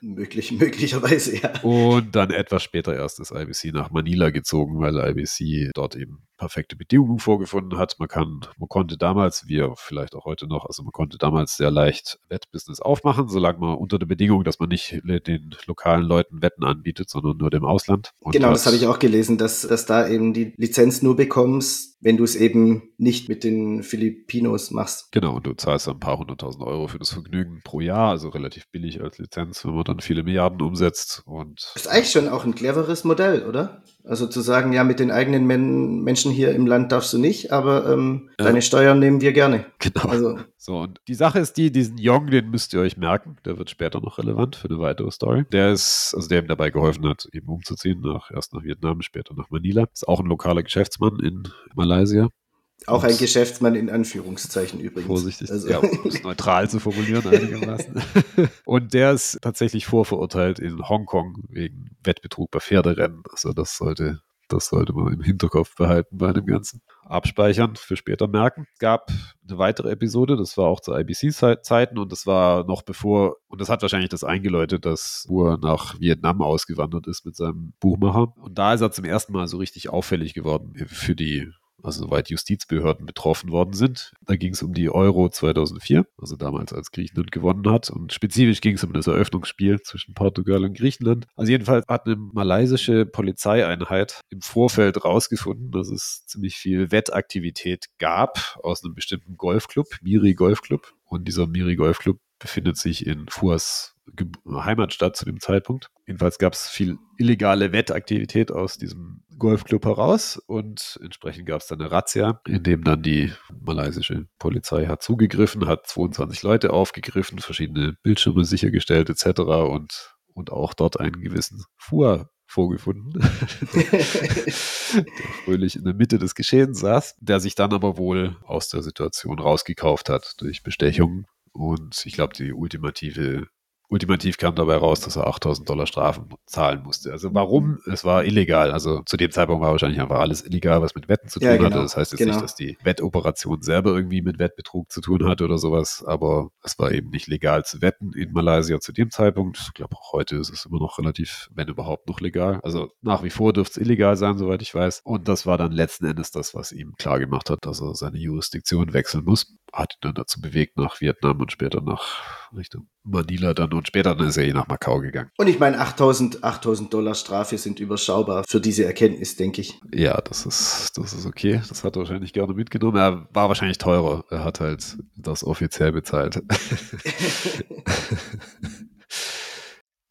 Möglich, möglicherweise, ja. Und dann etwas später erst ist IBC nach Manila gezogen, weil IBC dort eben perfekte Bedingungen vorgefunden hat. Man kann, man konnte damals, wie vielleicht auch heute noch, also man konnte damals sehr leicht Wettbusiness aufmachen, solange man unter der Bedingung, dass man nicht den lokalen Leuten Wetten anbietet, sondern nur dem Ausland. Und genau, das habe ich auch gelesen, dass, dass da eben die Lizenz nur bekommst, wenn du es eben nicht mit den Filipinos machst. Genau, und du zahlst ein paar hunderttausend Euro für das Vergnügen pro Jahr, also relativ billig als Lizenz, wenn man dann viele Milliarden umsetzt. Und das ist eigentlich schon auch ein cleveres Modell, oder? Also zu sagen, ja, mit den eigenen Men Menschen hier im Land darfst du nicht, aber ähm, ja. deine Steuern nehmen wir gerne. Genau. Also. So, und die Sache ist die, diesen Yong, den müsst ihr euch merken, der wird später noch relevant für eine weitere Story. Der ist, also der ihm dabei geholfen hat, eben umzuziehen, nach, erst nach Vietnam, später nach Manila. Ist auch ein lokaler Geschäftsmann in Malaysia. Auch ein Geschäftsmann in Anführungszeichen übrigens. Vorsichtig, also. ja, um es neutral zu formulieren einigermaßen. Und der ist tatsächlich vorverurteilt in Hongkong wegen Wettbetrug bei Pferderennen. Also das sollte, das sollte man im Hinterkopf behalten bei dem Ganzen. Abspeichern, für später merken. Es gab eine weitere Episode, das war auch zu IBC-Zeiten und das war noch bevor, und das hat wahrscheinlich das eingeläutet, dass Ur nach Vietnam ausgewandert ist mit seinem Buchmacher. Und da ist er zum ersten Mal so richtig auffällig geworden für die also soweit Justizbehörden betroffen worden sind. Da ging es um die Euro 2004, also damals als Griechenland gewonnen hat. Und spezifisch ging es um das Eröffnungsspiel zwischen Portugal und Griechenland. Also jedenfalls hat eine malaysische Polizeieinheit im Vorfeld rausgefunden, dass es ziemlich viel Wettaktivität gab aus einem bestimmten Golfclub, Miri Golfclub. Und dieser Miri Golfclub befindet sich in Fuas Heimatstadt zu dem Zeitpunkt. Jedenfalls gab es viel illegale Wettaktivität aus diesem Golfclub heraus und entsprechend gab es dann eine Razzia, in dem dann die malaysische Polizei hat zugegriffen, hat 22 Leute aufgegriffen, verschiedene Bildschirme sichergestellt etc. und, und auch dort einen gewissen Fuhr vorgefunden, der fröhlich in der Mitte des Geschehens saß, der sich dann aber wohl aus der Situation rausgekauft hat durch Bestechung. Und ich glaube, die ultimative ultimativ kam dabei raus, dass er 8000 Dollar Strafen zahlen musste. Also warum? Es war illegal. Also zu dem Zeitpunkt war wahrscheinlich einfach alles illegal, was mit Wetten zu tun ja, genau, hatte. Das heißt jetzt genau. nicht, dass die Wettoperation selber irgendwie mit Wettbetrug zu tun hat oder sowas, aber es war eben nicht legal zu wetten in Malaysia zu dem Zeitpunkt. Ich glaube, auch heute ist es immer noch relativ, wenn überhaupt noch legal. Also nach wie vor dürfte es illegal sein, soweit ich weiß. Und das war dann letzten Endes das, was ihm klar gemacht hat, dass er seine Jurisdiktion wechseln muss hat ihn dann dazu bewegt, nach Vietnam und später nach Richtung Manila dann und später dann ist er eh nach Macau gegangen. Und ich meine, 8000, 8000 Dollar Strafe sind überschaubar für diese Erkenntnis, denke ich. Ja, das ist, das ist okay. Das hat er wahrscheinlich gerne mitgenommen. Er war wahrscheinlich teurer. Er hat halt das offiziell bezahlt.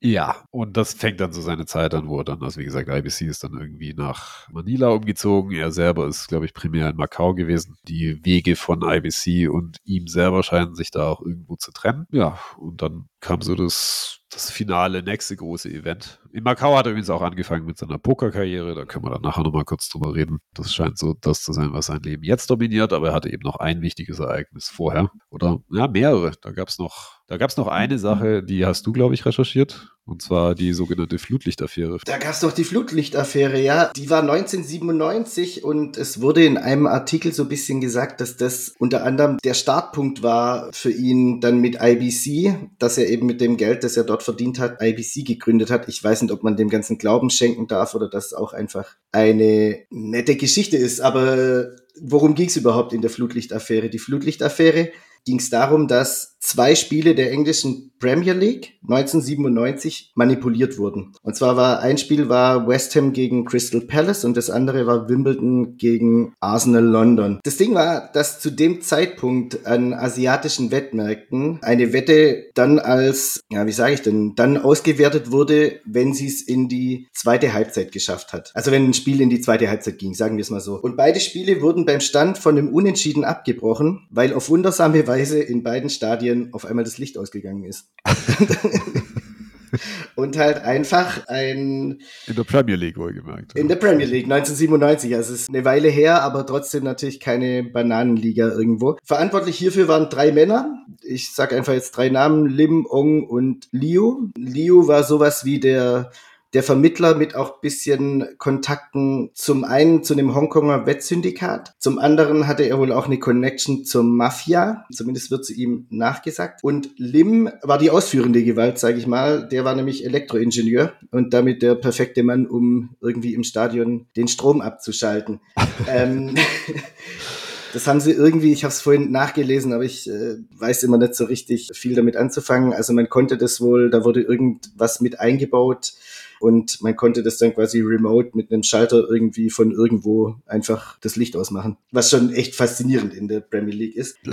Ja, und das fängt dann so seine Zeit an, wo er dann, also wie gesagt, IBC ist dann irgendwie nach Manila umgezogen. Er selber ist, glaube ich, primär in Macau gewesen. Die Wege von IBC und ihm selber scheinen sich da auch irgendwo zu trennen. Ja, und dann kam so das, das finale, nächste große Event. In Macau hat er übrigens auch angefangen mit seiner Pokerkarriere. Da können wir dann nachher nochmal kurz drüber reden. Das scheint so das zu sein, was sein Leben jetzt dominiert. Aber er hatte eben noch ein wichtiges Ereignis vorher. Oder ja, mehrere. Da gab es noch da gab es noch eine Sache, die hast du, glaube ich, recherchiert. Und zwar die sogenannte Flutlichtaffäre. Da gab es doch die Flutlichtaffäre, ja. Die war 1997 und es wurde in einem Artikel so ein bisschen gesagt, dass das unter anderem der Startpunkt war für ihn dann mit IBC, dass er eben mit dem Geld, das er dort verdient hat, IBC gegründet hat. Ich weiß nicht, ob man dem ganzen Glauben schenken darf oder dass es auch einfach eine nette Geschichte ist. Aber worum ging es überhaupt in der Flutlichtaffäre? Die Flutlichtaffäre ging es darum, dass zwei Spiele der englischen Premier League 1997 manipuliert wurden. Und zwar war ein Spiel war West Ham gegen Crystal Palace und das andere war Wimbledon gegen Arsenal London. Das Ding war, dass zu dem Zeitpunkt an asiatischen Wettmärkten eine Wette dann als, ja, wie sage ich denn, dann ausgewertet wurde, wenn sie es in die zweite Halbzeit geschafft hat. Also wenn ein Spiel in die zweite Halbzeit ging, sagen wir es mal so. Und beide Spiele wurden beim Stand von dem Unentschieden abgebrochen, weil auf wundersame Weise in beiden Stadien auf einmal das Licht ausgegangen ist. und halt einfach ein. In der Premier League wohlgemerkt. In der Premier League 1997. Also es ist eine Weile her, aber trotzdem natürlich keine Bananenliga irgendwo. Verantwortlich hierfür waren drei Männer. Ich sage einfach jetzt drei Namen: Lim, Ong und Liu. Liu war sowas wie der der Vermittler mit auch bisschen Kontakten zum einen zu dem Hongkonger Wettsyndikat, zum anderen hatte er wohl auch eine Connection zur Mafia, zumindest wird sie ihm nachgesagt. Und Lim war die ausführende Gewalt, sage ich mal. Der war nämlich Elektroingenieur und damit der perfekte Mann, um irgendwie im Stadion den Strom abzuschalten. ähm, Das haben sie irgendwie, ich habe es vorhin nachgelesen, aber ich äh, weiß immer nicht so richtig viel damit anzufangen. Also man konnte das wohl, da wurde irgendwas mit eingebaut, und man konnte das dann quasi remote mit einem Schalter irgendwie von irgendwo einfach das Licht ausmachen. Was schon echt faszinierend in der Premier League ist.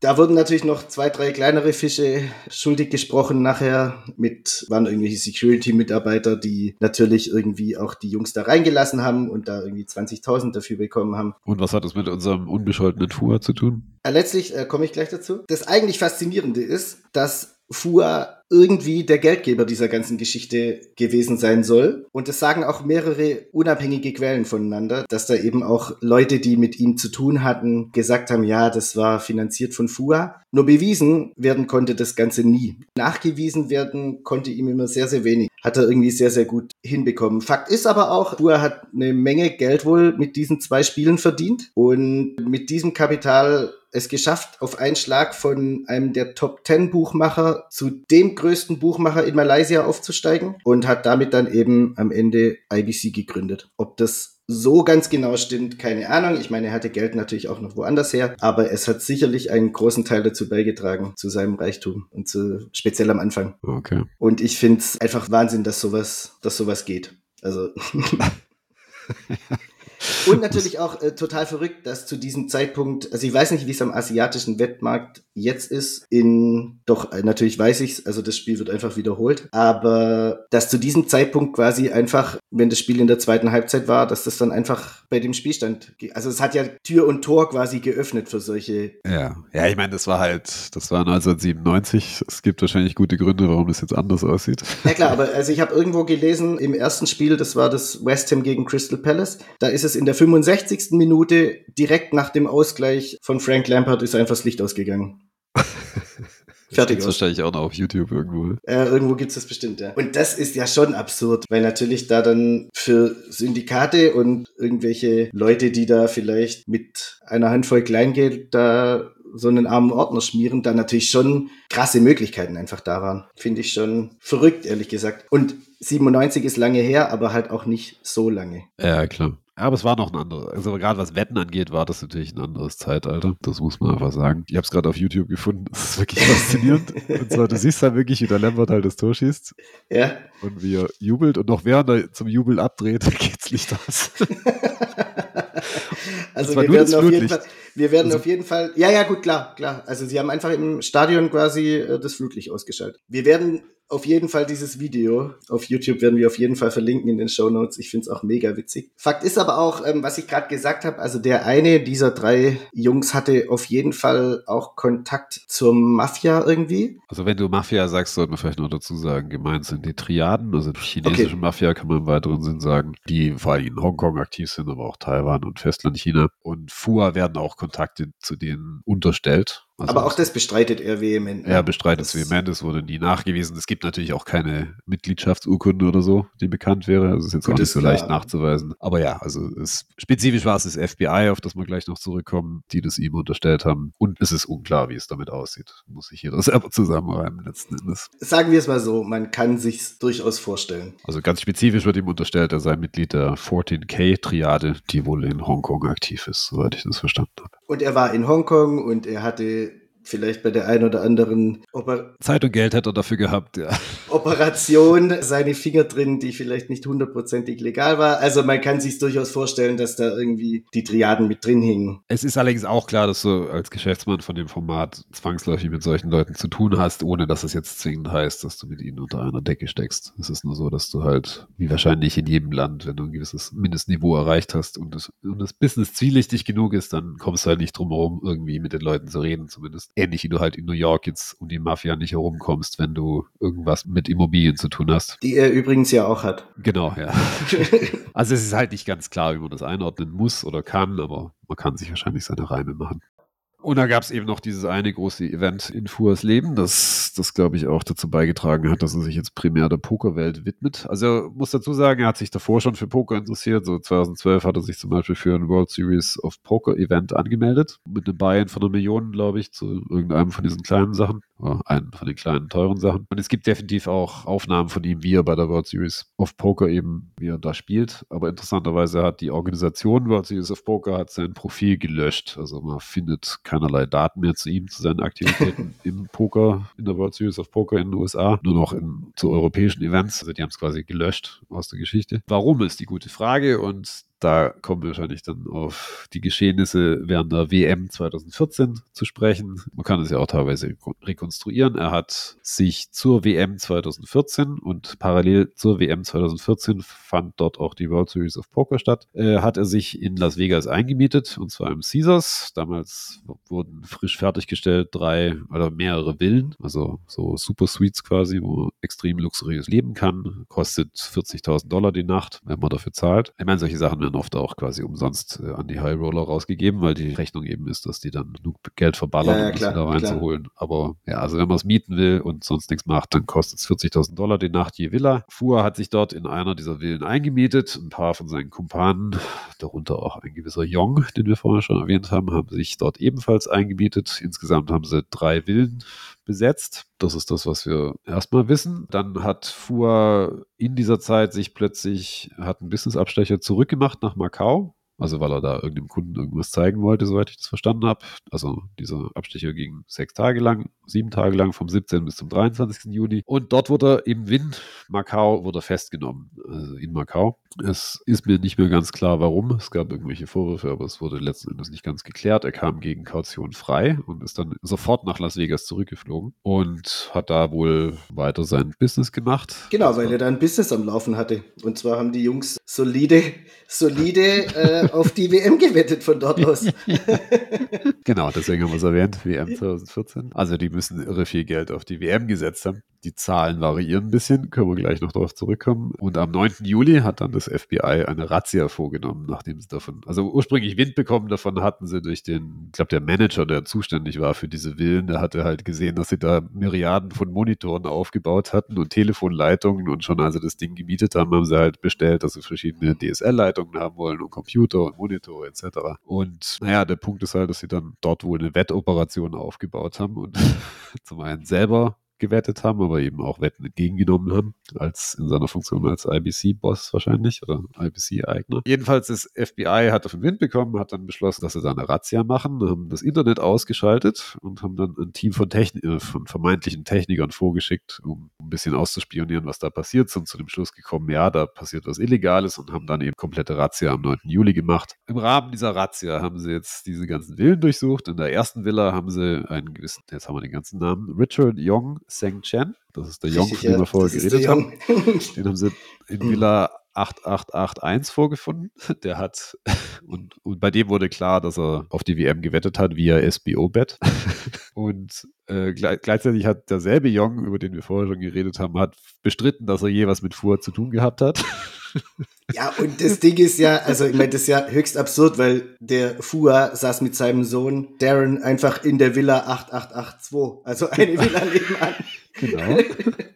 Da wurden natürlich noch zwei, drei kleinere Fische schuldig gesprochen nachher mit, waren irgendwelche Security-Mitarbeiter, die natürlich irgendwie auch die Jungs da reingelassen haben und da irgendwie 20.000 dafür bekommen haben. Und was hat das mit unserem unbescholtenen Fuhr zu tun? Ja, letztlich äh, komme ich gleich dazu. Das eigentlich Faszinierende ist, dass Fuhr irgendwie der Geldgeber dieser ganzen Geschichte gewesen sein soll. Und das sagen auch mehrere unabhängige Quellen voneinander, dass da eben auch Leute, die mit ihm zu tun hatten, gesagt haben, ja, das war finanziert von FUA. Nur bewiesen werden konnte das Ganze nie. Nachgewiesen werden konnte ihm immer sehr, sehr wenig. Hat er irgendwie sehr, sehr gut hinbekommen. Fakt ist aber auch, FUA hat eine Menge Geld wohl mit diesen zwei Spielen verdient. Und mit diesem Kapital es geschafft, auf einen Schlag von einem der Top 10 Buchmacher zu dem größten Buchmacher in Malaysia aufzusteigen und hat damit dann eben am Ende IBC gegründet. Ob das so ganz genau stimmt, keine Ahnung. Ich meine, er hatte Geld natürlich auch noch woanders her, aber es hat sicherlich einen großen Teil dazu beigetragen, zu seinem Reichtum und zu, speziell am Anfang. Okay. Und ich finde es einfach Wahnsinn, dass sowas, dass sowas geht. Also. Und natürlich auch äh, total verrückt, dass zu diesem Zeitpunkt, also ich weiß nicht, wie es am asiatischen Wettmarkt jetzt ist, in, doch, äh, natürlich weiß ich's, also das Spiel wird einfach wiederholt, aber dass zu diesem Zeitpunkt quasi einfach, wenn das Spiel in der zweiten Halbzeit war, dass das dann einfach bei dem Spielstand, also es hat ja Tür und Tor quasi geöffnet für solche. Ja, ja, ich meine, das war halt, das war 1997, es gibt wahrscheinlich gute Gründe, warum es jetzt anders aussieht. Ja klar, aber also ich habe irgendwo gelesen, im ersten Spiel, das war das West Ham gegen Crystal Palace, da ist es in der 65. Minute direkt nach dem Ausgleich von Frank Lampard ist einfach das Licht ausgegangen. Fertig aus. wahrscheinlich auch noch auf YouTube irgendwo. Äh, irgendwo gibt es das bestimmt, ja. Und das ist ja schon absurd, weil natürlich da dann für Syndikate und irgendwelche Leute, die da vielleicht mit einer Handvoll Kleingeld da so einen armen Ordner schmieren, da natürlich schon krasse Möglichkeiten einfach da waren. Finde ich schon verrückt, ehrlich gesagt. Und 97 ist lange her, aber halt auch nicht so lange. Ja, klar. Aber es war noch ein anderes. Also gerade was Wetten angeht, war das natürlich ein anderes Zeitalter. Das muss man einfach sagen. Ich habe es gerade auf YouTube gefunden. Das ist wirklich faszinierend. und zwar, du siehst halt wirklich, wie der Lambert halt das Tor schießt. Ja. Und wie er jubelt. Und noch während er zum Jubel abdreht, geht's Licht aus. also wir werden, auf jeden Fall, wir werden also, auf jeden Fall, ja, ja, gut, klar, klar. Also sie haben einfach im Stadion quasi äh, das Flutlicht ausgeschaltet. Wir werden auf jeden Fall dieses Video. Auf YouTube werden wir auf jeden Fall verlinken in den Show Notes. Ich finde es auch mega witzig. Fakt ist aber auch, ähm, was ich gerade gesagt habe, also der eine dieser drei Jungs hatte auf jeden Fall auch Kontakt zur Mafia irgendwie. Also wenn du Mafia sagst, sollte man vielleicht noch dazu sagen, gemeint sind die Triaden, also die chinesische okay. Mafia kann man im weiteren Sinn sagen, die vor allem in Hongkong aktiv sind, aber auch Taiwan und Festland China. Und FUA werden auch Kontakte zu denen unterstellt. Also Aber auch das bestreitet er vehement. Ne? Er bestreitet es vehement, es wurde nie nachgewiesen. Es gibt natürlich auch keine Mitgliedschaftsurkunde oder so, die bekannt wäre. Also ist jetzt Gut, auch nicht so leicht nachzuweisen. Aber ja, also es, spezifisch war es das FBI, auf das wir gleich noch zurückkommen, die das ihm unterstellt haben. Und es ist unklar, wie es damit aussieht. Muss ich hier das selber zusammenreimen letzten Endes. Sagen wir es mal so, man kann sich durchaus vorstellen. Also ganz spezifisch wird ihm unterstellt, er sei Mitglied der 14K-Triade, die wohl in Hongkong aktiv ist, soweit ich das verstanden habe. Und er war in Hongkong und er hatte vielleicht bei der einen oder anderen Oper Zeit und Geld hätte er dafür gehabt, ja. Operation seine Finger drin, die vielleicht nicht hundertprozentig legal war. Also man kann sich durchaus vorstellen, dass da irgendwie die Triaden mit drin hingen. Es ist allerdings auch klar, dass du als Geschäftsmann von dem Format zwangsläufig mit solchen Leuten zu tun hast, ohne dass es jetzt zwingend heißt, dass du mit ihnen unter einer Decke steckst. Es ist nur so, dass du halt, wie wahrscheinlich in jedem Land, wenn du ein gewisses Mindestniveau erreicht hast und das, und das Business zwielichtig genug ist, dann kommst du halt nicht drum herum, irgendwie mit den Leuten zu reden zumindest. Ähnlich wie du halt in New York jetzt um die Mafia nicht herumkommst, wenn du irgendwas mit Immobilien zu tun hast. Die er übrigens ja auch hat. Genau, ja. also es ist halt nicht ganz klar, wie man das einordnen muss oder kann, aber man kann sich wahrscheinlich seine Reime machen. Und da gab es eben noch dieses eine große Event in Fuhrs Leben, das, das glaube ich auch dazu beigetragen hat, dass er sich jetzt primär der Pokerwelt widmet. Also muss dazu sagen, er hat sich davor schon für Poker interessiert. So 2012 hat er sich zum Beispiel für ein World Series of Poker Event angemeldet. Mit einem Buy-in von einer Million, glaube ich, zu irgendeinem von diesen kleinen Sachen. Oder einen von den kleinen, teuren Sachen. Und es gibt definitiv auch Aufnahmen von ihm, wie er bei der World Series of Poker eben, wie er da spielt. Aber interessanterweise hat die Organisation World Series of Poker hat sein Profil gelöscht. Also man findet keinerlei Daten mehr zu ihm, zu seinen Aktivitäten im Poker, in der World Series of Poker in den USA, nur noch in, zu europäischen Events. Also die haben es quasi gelöscht aus der Geschichte. Warum ist die gute Frage und da kommen wir wahrscheinlich dann auf die Geschehnisse während der WM 2014 zu sprechen. Man kann es ja auch teilweise rekonstruieren. Er hat sich zur WM 2014 und parallel zur WM 2014 fand dort auch die World Series of Poker statt. Äh, hat er sich in Las Vegas eingemietet und zwar im Caesars. Damals wurden frisch fertiggestellt drei oder mehrere Villen, also so Super Suites quasi, wo man extrem luxuriös leben kann. Kostet 40.000 Dollar die Nacht, wenn man dafür zahlt. Ich meine, solche Sachen werden oft auch quasi umsonst äh, an die High Roller rausgegeben, weil die Rechnung eben ist, dass die dann genug Geld verballern, ja, ja, um das wieder reinzuholen. Klar. Aber ja, also wenn man es mieten will und sonst nichts macht, dann kostet es 40.000 Dollar die Nacht je Villa. Fuhr hat sich dort in einer dieser Villen eingemietet. Ein paar von seinen Kumpanen, darunter auch ein gewisser Yong, den wir vorher schon erwähnt haben, haben sich dort ebenfalls eingemietet. Insgesamt haben sie drei Villen besetzt. Das ist das, was wir erstmal wissen. Dann hat Fuhr in dieser Zeit sich plötzlich, hat einen Businessabstecher zurückgemacht nach Macau also weil er da irgendeinem Kunden irgendwas zeigen wollte, soweit ich das verstanden habe. Also dieser Abstecher ging sechs Tage lang, sieben Tage lang, vom 17. bis zum 23. Juni. Und dort wurde im Win Macau wurde festgenommen, also in Macau. Es ist mir nicht mehr ganz klar, warum. Es gab irgendwelche Vorwürfe, aber es wurde letzten Endes nicht ganz geklärt. Er kam gegen Kaution frei und ist dann sofort nach Las Vegas zurückgeflogen und hat da wohl weiter sein Business gemacht. Genau, weil er da ein Business am Laufen hatte. Und zwar haben die Jungs solide, solide äh, auf die WM gewettet von dort aus. genau, deswegen haben wir es erwähnt, WM 2014. Also die müssen irre viel Geld auf die WM gesetzt haben. Die Zahlen variieren ein bisschen, können wir gleich noch darauf zurückkommen. Und am 9. Juli hat dann das FBI eine Razzia vorgenommen, nachdem sie davon, also ursprünglich Wind bekommen davon hatten sie durch den, ich glaube, der Manager, der zuständig war für diese Villen, der hatte halt gesehen, dass sie da Myriaden von Monitoren aufgebaut hatten und Telefonleitungen und schon als sie das Ding gemietet haben, haben sie halt bestellt, dass sie verschiedene DSL-Leitungen haben wollen und Computer und Monitore etc. Und naja, der Punkt ist halt, dass sie dann dort wohl eine Wettoperation aufgebaut haben und zum einen selber gewettet haben, aber eben auch Wetten entgegengenommen haben, als in seiner Funktion als IBC-Boss wahrscheinlich oder IBC-Eigner. Jedenfalls das FBI hat auf den Wind bekommen, hat dann beschlossen, dass sie da eine Razzia machen, haben das Internet ausgeschaltet und haben dann ein Team von, Techni äh, von vermeintlichen Technikern vorgeschickt, um ein bisschen auszuspionieren, was da passiert, sind zu dem Schluss gekommen, ja, da passiert was Illegales und haben dann eben komplette Razzia am 9. Juli gemacht. Im Rahmen dieser Razzia haben sie jetzt diese ganzen Villen durchsucht. In der ersten Villa haben sie einen gewissen, jetzt haben wir den ganzen Namen, Richard Young Seng Chen. Das ist der Jong, von dem wir vorher geredet haben. Den haben sie in Villa 8881 vorgefunden. Der hat, und, und bei dem wurde klar, dass er auf die WM gewettet hat via SBO-Bet. Und äh, gleichzeitig hat derselbe Jong, über den wir vorher schon geredet haben, hat bestritten, dass er je was mit Fuhr zu tun gehabt hat. Ja, und das Ding ist ja, also ich meine, das ist ja höchst absurd, weil der Fua saß mit seinem Sohn Darren einfach in der Villa 8882, also eine Villa nebenan. Genau.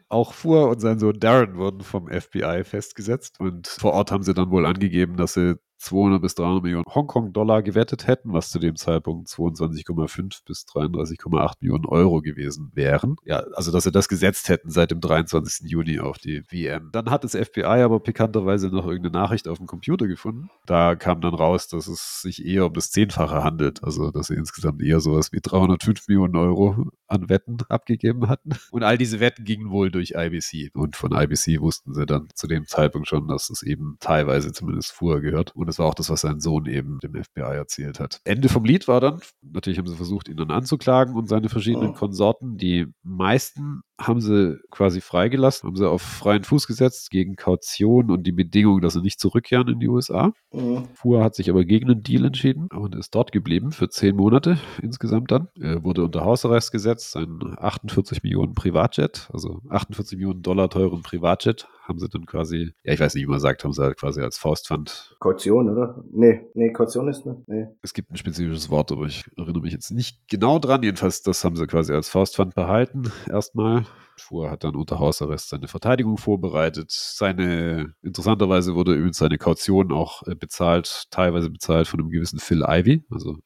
Auch Fuhr und sein Sohn Darren wurden vom FBI festgesetzt und vor Ort haben sie dann wohl angegeben, dass sie 200 bis 300 Millionen Hongkong-Dollar gewettet hätten, was zu dem Zeitpunkt 22,5 bis 33,8 Millionen Euro gewesen wären. Ja, also dass sie das gesetzt hätten seit dem 23. Juni auf die WM. Dann hat das FBI aber pikanterweise noch irgendeine Nachricht auf dem Computer gefunden. Da kam dann raus, dass es sich eher um das Zehnfache handelt. Also dass sie insgesamt eher sowas wie 305 Millionen Euro an Wetten abgegeben hatten. Und all diese Wetten gingen wohl durch IBC. Und von IBC wussten sie dann zu dem Zeitpunkt schon, dass es eben teilweise zumindest vorher gehört. Und das war auch das, was sein Sohn eben dem FBI erzählt hat. Ende vom Lied war dann, natürlich haben sie versucht, ihn dann anzuklagen und seine verschiedenen oh. Konsorten. Die meisten haben sie quasi freigelassen, haben sie auf freien Fuß gesetzt gegen Kaution und die Bedingung, dass sie nicht zurückkehren in die USA. Mhm. Fuhr hat sich aber gegen einen Deal entschieden und ist dort geblieben für zehn Monate insgesamt dann. Er wurde unter Hausarrest gesetzt, sein 48 Millionen Privatjet, also 48 Millionen Dollar teuren Privatjet haben sie dann quasi, ja, ich weiß nicht, wie man sagt, haben sie halt quasi als Faustpfand. Kaution, oder? Nee, nee, Kaution ist nicht. Nee. Es gibt ein spezifisches Wort, aber ich erinnere mich jetzt nicht genau dran. Jedenfalls, das haben sie quasi als Faustpfand behalten, erstmal. Fuhr hat dann unter Hausarrest seine Verteidigung vorbereitet. Seine, interessanterweise wurde übrigens seine Kaution auch äh, bezahlt, teilweise bezahlt von einem gewissen Phil Ivy, also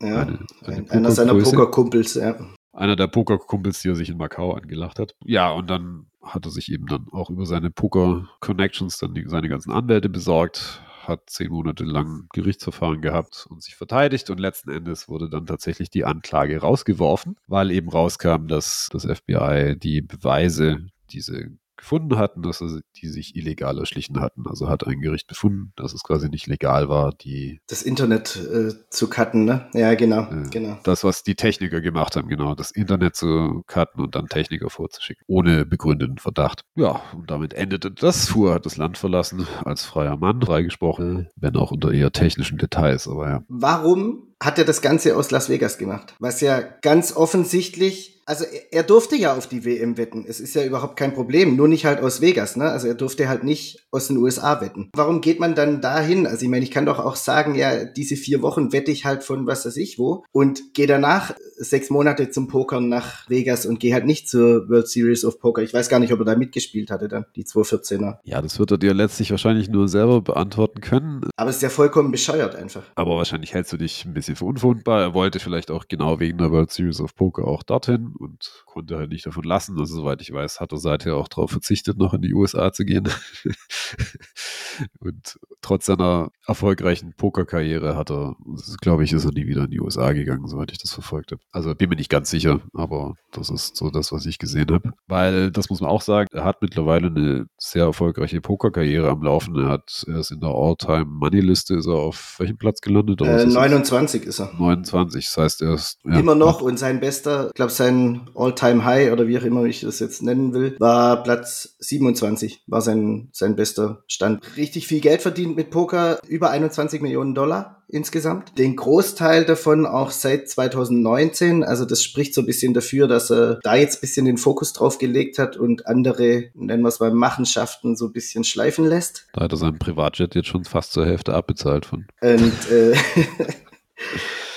ja, eine, eine einer seiner Pokerkumpels, ja. Einer der Pokerkumpels, er sich in Macau angelacht hat. Ja, und dann hat er sich eben dann auch über seine Poker-Connections dann die, seine ganzen Anwälte besorgt, hat zehn Monate lang Gerichtsverfahren gehabt und sich verteidigt und letzten Endes wurde dann tatsächlich die Anklage rausgeworfen, weil eben rauskam, dass das FBI die Beweise, diese gefunden hatten, dass sie die sich illegal erschlichen hatten. Also hat ein Gericht befunden, dass es quasi nicht legal war, die das Internet äh, zu cutten, ne? Ja, genau, äh, genau. Das, was die Techniker gemacht haben, genau, das Internet zu cutten und dann Techniker vorzuschicken, ohne begründeten Verdacht. Ja, und damit endete das. Fuhr hat das Land verlassen als freier Mann, freigesprochen, wenn auch unter eher technischen Details, aber ja. Warum hat er das Ganze aus Las Vegas gemacht? Was ja ganz offensichtlich also er durfte ja auf die WM wetten. Es ist ja überhaupt kein Problem. Nur nicht halt aus Vegas, ne? Also er durfte halt nicht aus den USA wetten. Warum geht man dann dahin? Also ich meine, ich kann doch auch sagen, ja, diese vier Wochen wette ich halt von was weiß ich wo und gehe danach sechs Monate zum Pokern nach Vegas und gehe halt nicht zur World Series of Poker. Ich weiß gar nicht, ob er da mitgespielt hatte dann, die 214er. Ja, das wird er dir letztlich wahrscheinlich nur selber beantworten können. Aber es ist ja vollkommen bescheuert einfach. Aber wahrscheinlich hältst du dich ein bisschen für unverwundbar. Er wollte vielleicht auch genau wegen der World Series of Poker auch dorthin und konnte halt nicht davon lassen. Also soweit ich weiß, hat er seither auch darauf verzichtet, noch in die USA zu gehen. und trotz seiner erfolgreichen Pokerkarriere hat er, glaube ich, ist er nie wieder in die USA gegangen, soweit ich das verfolgt habe. Also bin mir nicht ganz sicher, aber das ist so das, was ich gesehen habe. Weil, das muss man auch sagen, er hat mittlerweile eine sehr erfolgreiche Pokerkarriere am Laufen. Er hat, er ist in der All-Time-Money-Liste, ist er auf welchem Platz gelandet? Äh, 29 ist er. 29, das heißt, er ist... Ja, Immer noch und sein bester, ich glaube, sein All-Time-High oder wie auch immer ich das jetzt nennen will, war Platz 27, war sein, sein bester Stand. Richtig viel Geld verdient mit Poker, über 21 Millionen Dollar insgesamt. Den Großteil davon auch seit 2019. Also das spricht so ein bisschen dafür, dass er da jetzt ein bisschen den Fokus drauf gelegt hat und andere, nennen wir es mal, Machenschaften so ein bisschen schleifen lässt. Da hat er seinen Privatjet jetzt schon fast zur Hälfte abbezahlt von. Und, äh,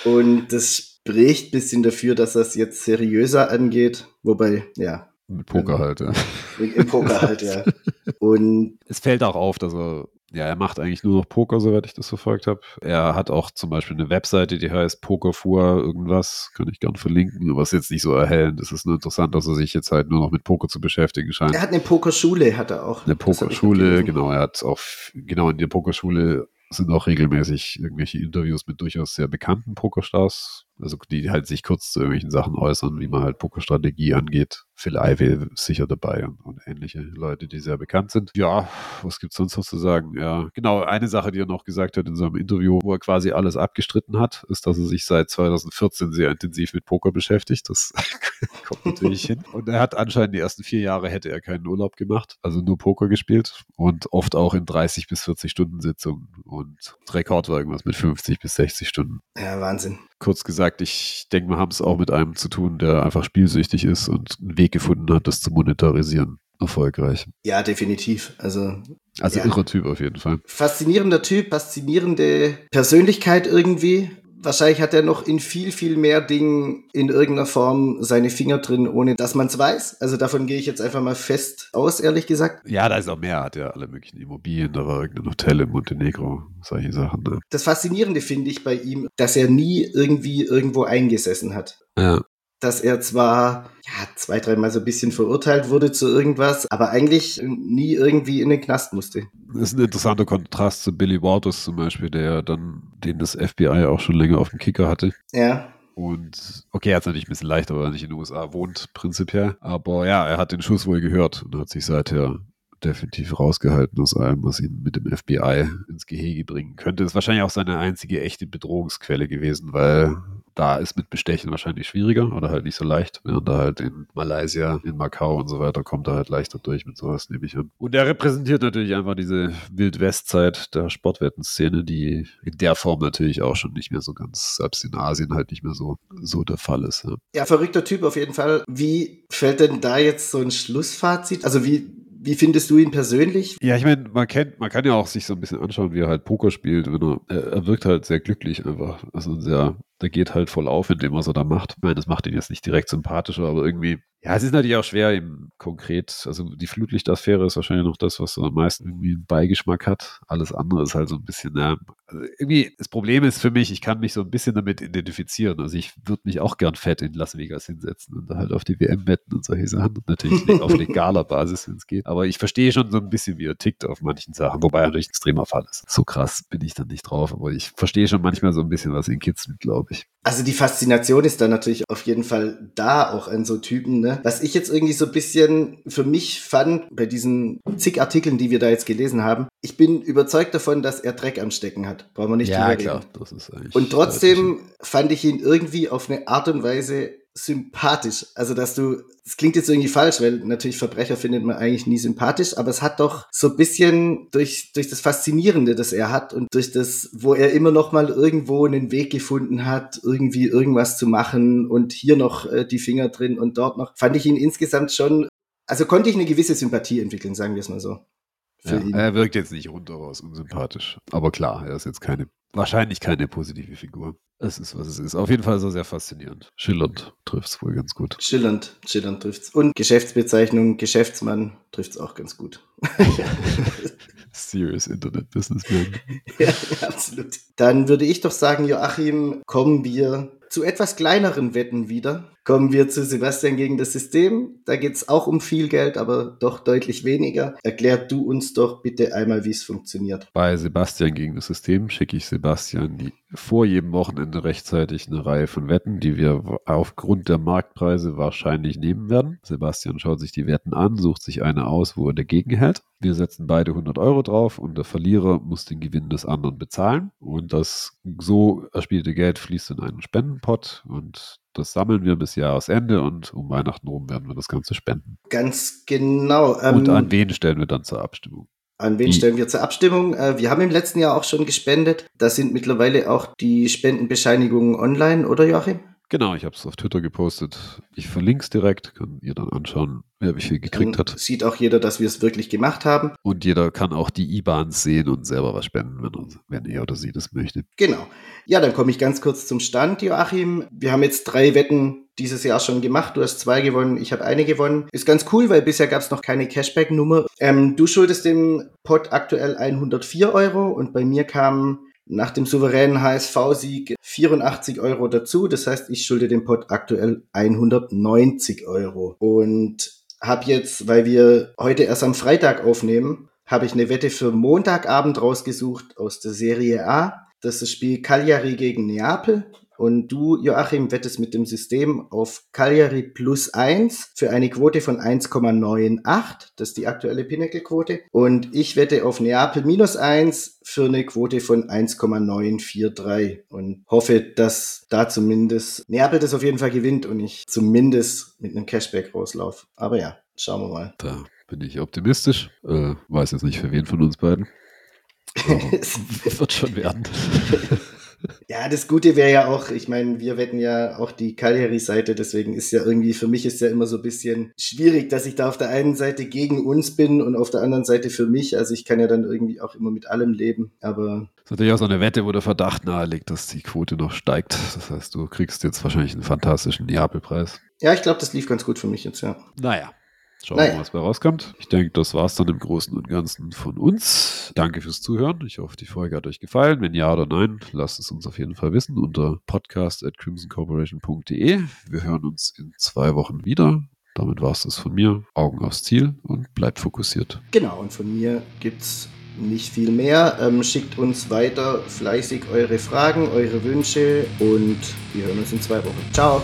und das spricht ein bisschen dafür, dass das jetzt seriöser angeht. Wobei, ja, mit Poker halt, ja. Im Poker halt, ja. Und es fällt auch auf, dass er ja, er macht eigentlich nur noch Poker, soweit ich das verfolgt habe. Er hat auch zum Beispiel eine Webseite, die heißt Pokerfuhr irgendwas, kann ich gerne verlinken, aber ist jetzt nicht so erhellend. Es ist nur interessant, dass er sich jetzt halt nur noch mit Poker zu beschäftigen scheint. Er hat eine Pokerschule, hat er auch. Eine Pokerschule, genau. Er hat auch, genau, in der Pokerschule sind auch regelmäßig irgendwelche Interviews mit durchaus sehr bekannten Pokerstars also die halt sich kurz zu irgendwelchen Sachen äußern, wie man halt Pokerstrategie angeht. Phil Ivey sicher dabei und, und, ähnliche Leute, die sehr bekannt sind. Ja, was gibt's sonst noch zu sagen? Ja, genau, eine Sache, die er noch gesagt hat in seinem Interview, wo er quasi alles abgestritten hat, ist, dass er sich seit 2014 sehr intensiv mit Poker beschäftigt. Das kommt natürlich hin. Und er hat anscheinend die ersten vier Jahre hätte er keinen Urlaub gemacht, also nur Poker gespielt und oft auch in 30 bis 40 Stunden Sitzungen. Und Rekord war irgendwas mit 50 bis 60 Stunden. Ja, Wahnsinn kurz gesagt, ich denke, wir haben es auch mit einem zu tun, der einfach spielsüchtig ist und einen Weg gefunden hat, das zu monetarisieren. Erfolgreich. Ja, definitiv. Also, also ja. irrer Typ auf jeden Fall. Faszinierender Typ, faszinierende Persönlichkeit irgendwie wahrscheinlich hat er noch in viel, viel mehr Dingen in irgendeiner Form seine Finger drin, ohne dass man es weiß. Also davon gehe ich jetzt einfach mal fest aus, ehrlich gesagt. Ja, da ist auch mehr. Er hat ja alle möglichen Immobilien, da war irgendein Hotel in Montenegro, solche Sachen. Ne? Das Faszinierende finde ich bei ihm, dass er nie irgendwie irgendwo eingesessen hat. Ja dass er zwar ja, zwei, dreimal so ein bisschen verurteilt wurde zu irgendwas, aber eigentlich nie irgendwie in den Knast musste. Das ist ein interessanter Kontrast zu Billy Waters zum Beispiel, der dann, den das FBI auch schon länger auf dem Kicker hatte. Ja. Und okay, er hat es natürlich ein bisschen leichter, weil er nicht in den USA wohnt, prinzipiell. Aber ja, er hat den Schuss wohl gehört und hat sich seither definitiv rausgehalten aus allem, was ihn mit dem FBI ins Gehege bringen könnte. Ist wahrscheinlich auch seine einzige echte Bedrohungsquelle gewesen, weil da ist mit Bestechen wahrscheinlich schwieriger oder halt nicht so leicht. Während er halt in Malaysia, in Macau und so weiter kommt er halt leichter durch mit sowas, nehme ich an. Und er repräsentiert natürlich einfach diese Wild-West-Zeit der Sportwettenszene, die in der Form natürlich auch schon nicht mehr so ganz, selbst in Asien halt nicht mehr so, so der Fall ist. Ja. ja, verrückter Typ auf jeden Fall. Wie fällt denn da jetzt so ein Schlussfazit? Also wie, wie findest du ihn persönlich? Ja, ich meine, man kennt, man kann ja auch sich so ein bisschen anschauen, wie er halt Poker spielt. Er, er, wirkt halt sehr glücklich einfach. Also sehr der geht halt voll auf in dem, was er da macht. Ich meine, das macht ihn jetzt nicht direkt sympathischer, aber irgendwie, ja, es ist natürlich auch schwer, ihm konkret, also die Flutlichtaffäre ist wahrscheinlich noch das, was so am meisten irgendwie einen Beigeschmack hat. Alles andere ist halt so ein bisschen, ja, also irgendwie, das Problem ist für mich, ich kann mich so ein bisschen damit identifizieren. Also ich würde mich auch gern fett in Las Vegas hinsetzen und da halt auf die WM wetten und solche Sachen. Und natürlich auf legaler Basis, wenn es geht. Aber ich verstehe schon so ein bisschen, wie er tickt auf manchen Sachen, wobei er natürlich ein extremer Fall ist. So krass bin ich dann nicht drauf, aber ich verstehe schon manchmal so ein bisschen, was ihn kitzelt, glaube ich. Also die Faszination ist da natürlich auf jeden Fall da, auch an so Typen. Ne? Was ich jetzt irgendwie so ein bisschen für mich fand, bei diesen zig Artikeln, die wir da jetzt gelesen haben, ich bin überzeugt davon, dass er Dreck am Stecken hat. Brauchen wir nicht ja, klar, das ist eigentlich Und trotzdem fand ich ihn irgendwie auf eine Art und Weise sympathisch. Also, dass du, es klingt jetzt irgendwie falsch, weil natürlich Verbrecher findet man eigentlich nie sympathisch, aber es hat doch so ein bisschen durch, durch das Faszinierende, das er hat und durch das, wo er immer noch mal irgendwo einen Weg gefunden hat, irgendwie irgendwas zu machen und hier noch äh, die Finger drin und dort noch, fand ich ihn insgesamt schon, also konnte ich eine gewisse Sympathie entwickeln, sagen wir es mal so. Ja, er wirkt jetzt nicht rundheraus unsympathisch. Aber klar, er ist jetzt keine, wahrscheinlich keine positive Figur. Es ist, was es ist. Auf jeden Fall so sehr faszinierend. Schillernd trifft es wohl ganz gut. Schillernd, schillernd trifft es. Und Geschäftsbezeichnung, Geschäftsmann trifft es auch ganz gut. Serious Internet Businessman. ja, absolut. Dann würde ich doch sagen, Joachim, kommen wir zu etwas kleineren Wetten wieder. Kommen wir zu Sebastian gegen das System. Da geht es auch um viel Geld, aber doch deutlich weniger. Erklär du uns doch bitte einmal, wie es funktioniert. Bei Sebastian gegen das System schicke ich Sebastian die, vor jedem Wochenende rechtzeitig eine Reihe von Wetten, die wir aufgrund der Marktpreise wahrscheinlich nehmen werden. Sebastian schaut sich die Wetten an, sucht sich eine aus, wo er dagegen hält. Wir setzen beide 100 Euro drauf und der Verlierer muss den Gewinn des anderen bezahlen. Und das so erspielte Geld fließt in einen Spendenpot und das sammeln wir bis Jahresende und um Weihnachten rum werden wir das Ganze spenden. Ganz genau. Ähm, und an wen stellen wir dann zur Abstimmung? An wen stellen wir zur Abstimmung? Äh, wir haben im letzten Jahr auch schon gespendet. Da sind mittlerweile auch die Spendenbescheinigungen online, oder Joachim? Genau, ich habe es auf Twitter gepostet. Ich verlinke es direkt, kann ihr dann anschauen, wer wie viel gekriegt dann hat. Sieht auch jeder, dass wir es wirklich gemacht haben. Und jeder kann auch die IBANs sehen und selber was spenden, wenn, wenn er oder sie das möchte. Genau. Ja, dann komme ich ganz kurz zum Stand, Joachim. Wir haben jetzt drei Wetten dieses Jahr schon gemacht. Du hast zwei gewonnen, ich habe eine gewonnen. Ist ganz cool, weil bisher gab es noch keine Cashback-Nummer. Ähm, du schuldest dem Pot aktuell 104 Euro und bei mir kamen nach dem souveränen HSV-Sieg 84 Euro dazu. Das heißt, ich schulde dem Pot aktuell 190 Euro. Und habe jetzt, weil wir heute erst am Freitag aufnehmen, habe ich eine Wette für Montagabend rausgesucht aus der Serie A. Das ist das Spiel Cagliari gegen Neapel. Und du, Joachim, wettest mit dem System auf Cagliari plus 1 für eine Quote von 1,98. Das ist die aktuelle Pinnacle-Quote. Und ich wette auf Neapel minus 1 für eine Quote von 1,943 und hoffe, dass da zumindest Neapel das auf jeden Fall gewinnt und ich zumindest mit einem Cashback rauslaufe. Aber ja, schauen wir mal. Da bin ich optimistisch. Äh, weiß jetzt nicht für wen von uns beiden. wird schon werden. Ja, das Gute wäre ja auch, ich meine, wir wetten ja auch die Cagliari-Seite, deswegen ist ja irgendwie, für mich ist ja immer so ein bisschen schwierig, dass ich da auf der einen Seite gegen uns bin und auf der anderen Seite für mich. Also ich kann ja dann irgendwie auch immer mit allem leben, aber. Das ist natürlich auch so eine Wette, wo der Verdacht nahelegt, dass die Quote noch steigt. Das heißt, du kriegst jetzt wahrscheinlich einen fantastischen Neapel-Preis. Ja, ich glaube, das lief ganz gut für mich jetzt, ja. Naja. Schauen wir mal, was bei rauskommt. Ich denke, das war es dann im Großen und Ganzen von uns. Danke fürs Zuhören. Ich hoffe, die Folge hat euch gefallen. Wenn ja oder nein, lasst es uns auf jeden Fall wissen unter podcast at crimsoncorporation.de. Wir hören uns in zwei Wochen wieder. Damit war es das von mir. Augen aufs Ziel und bleibt fokussiert. Genau, und von mir gibt es nicht viel mehr. Ähm, schickt uns weiter fleißig eure Fragen, eure Wünsche und wir hören uns in zwei Wochen. Ciao.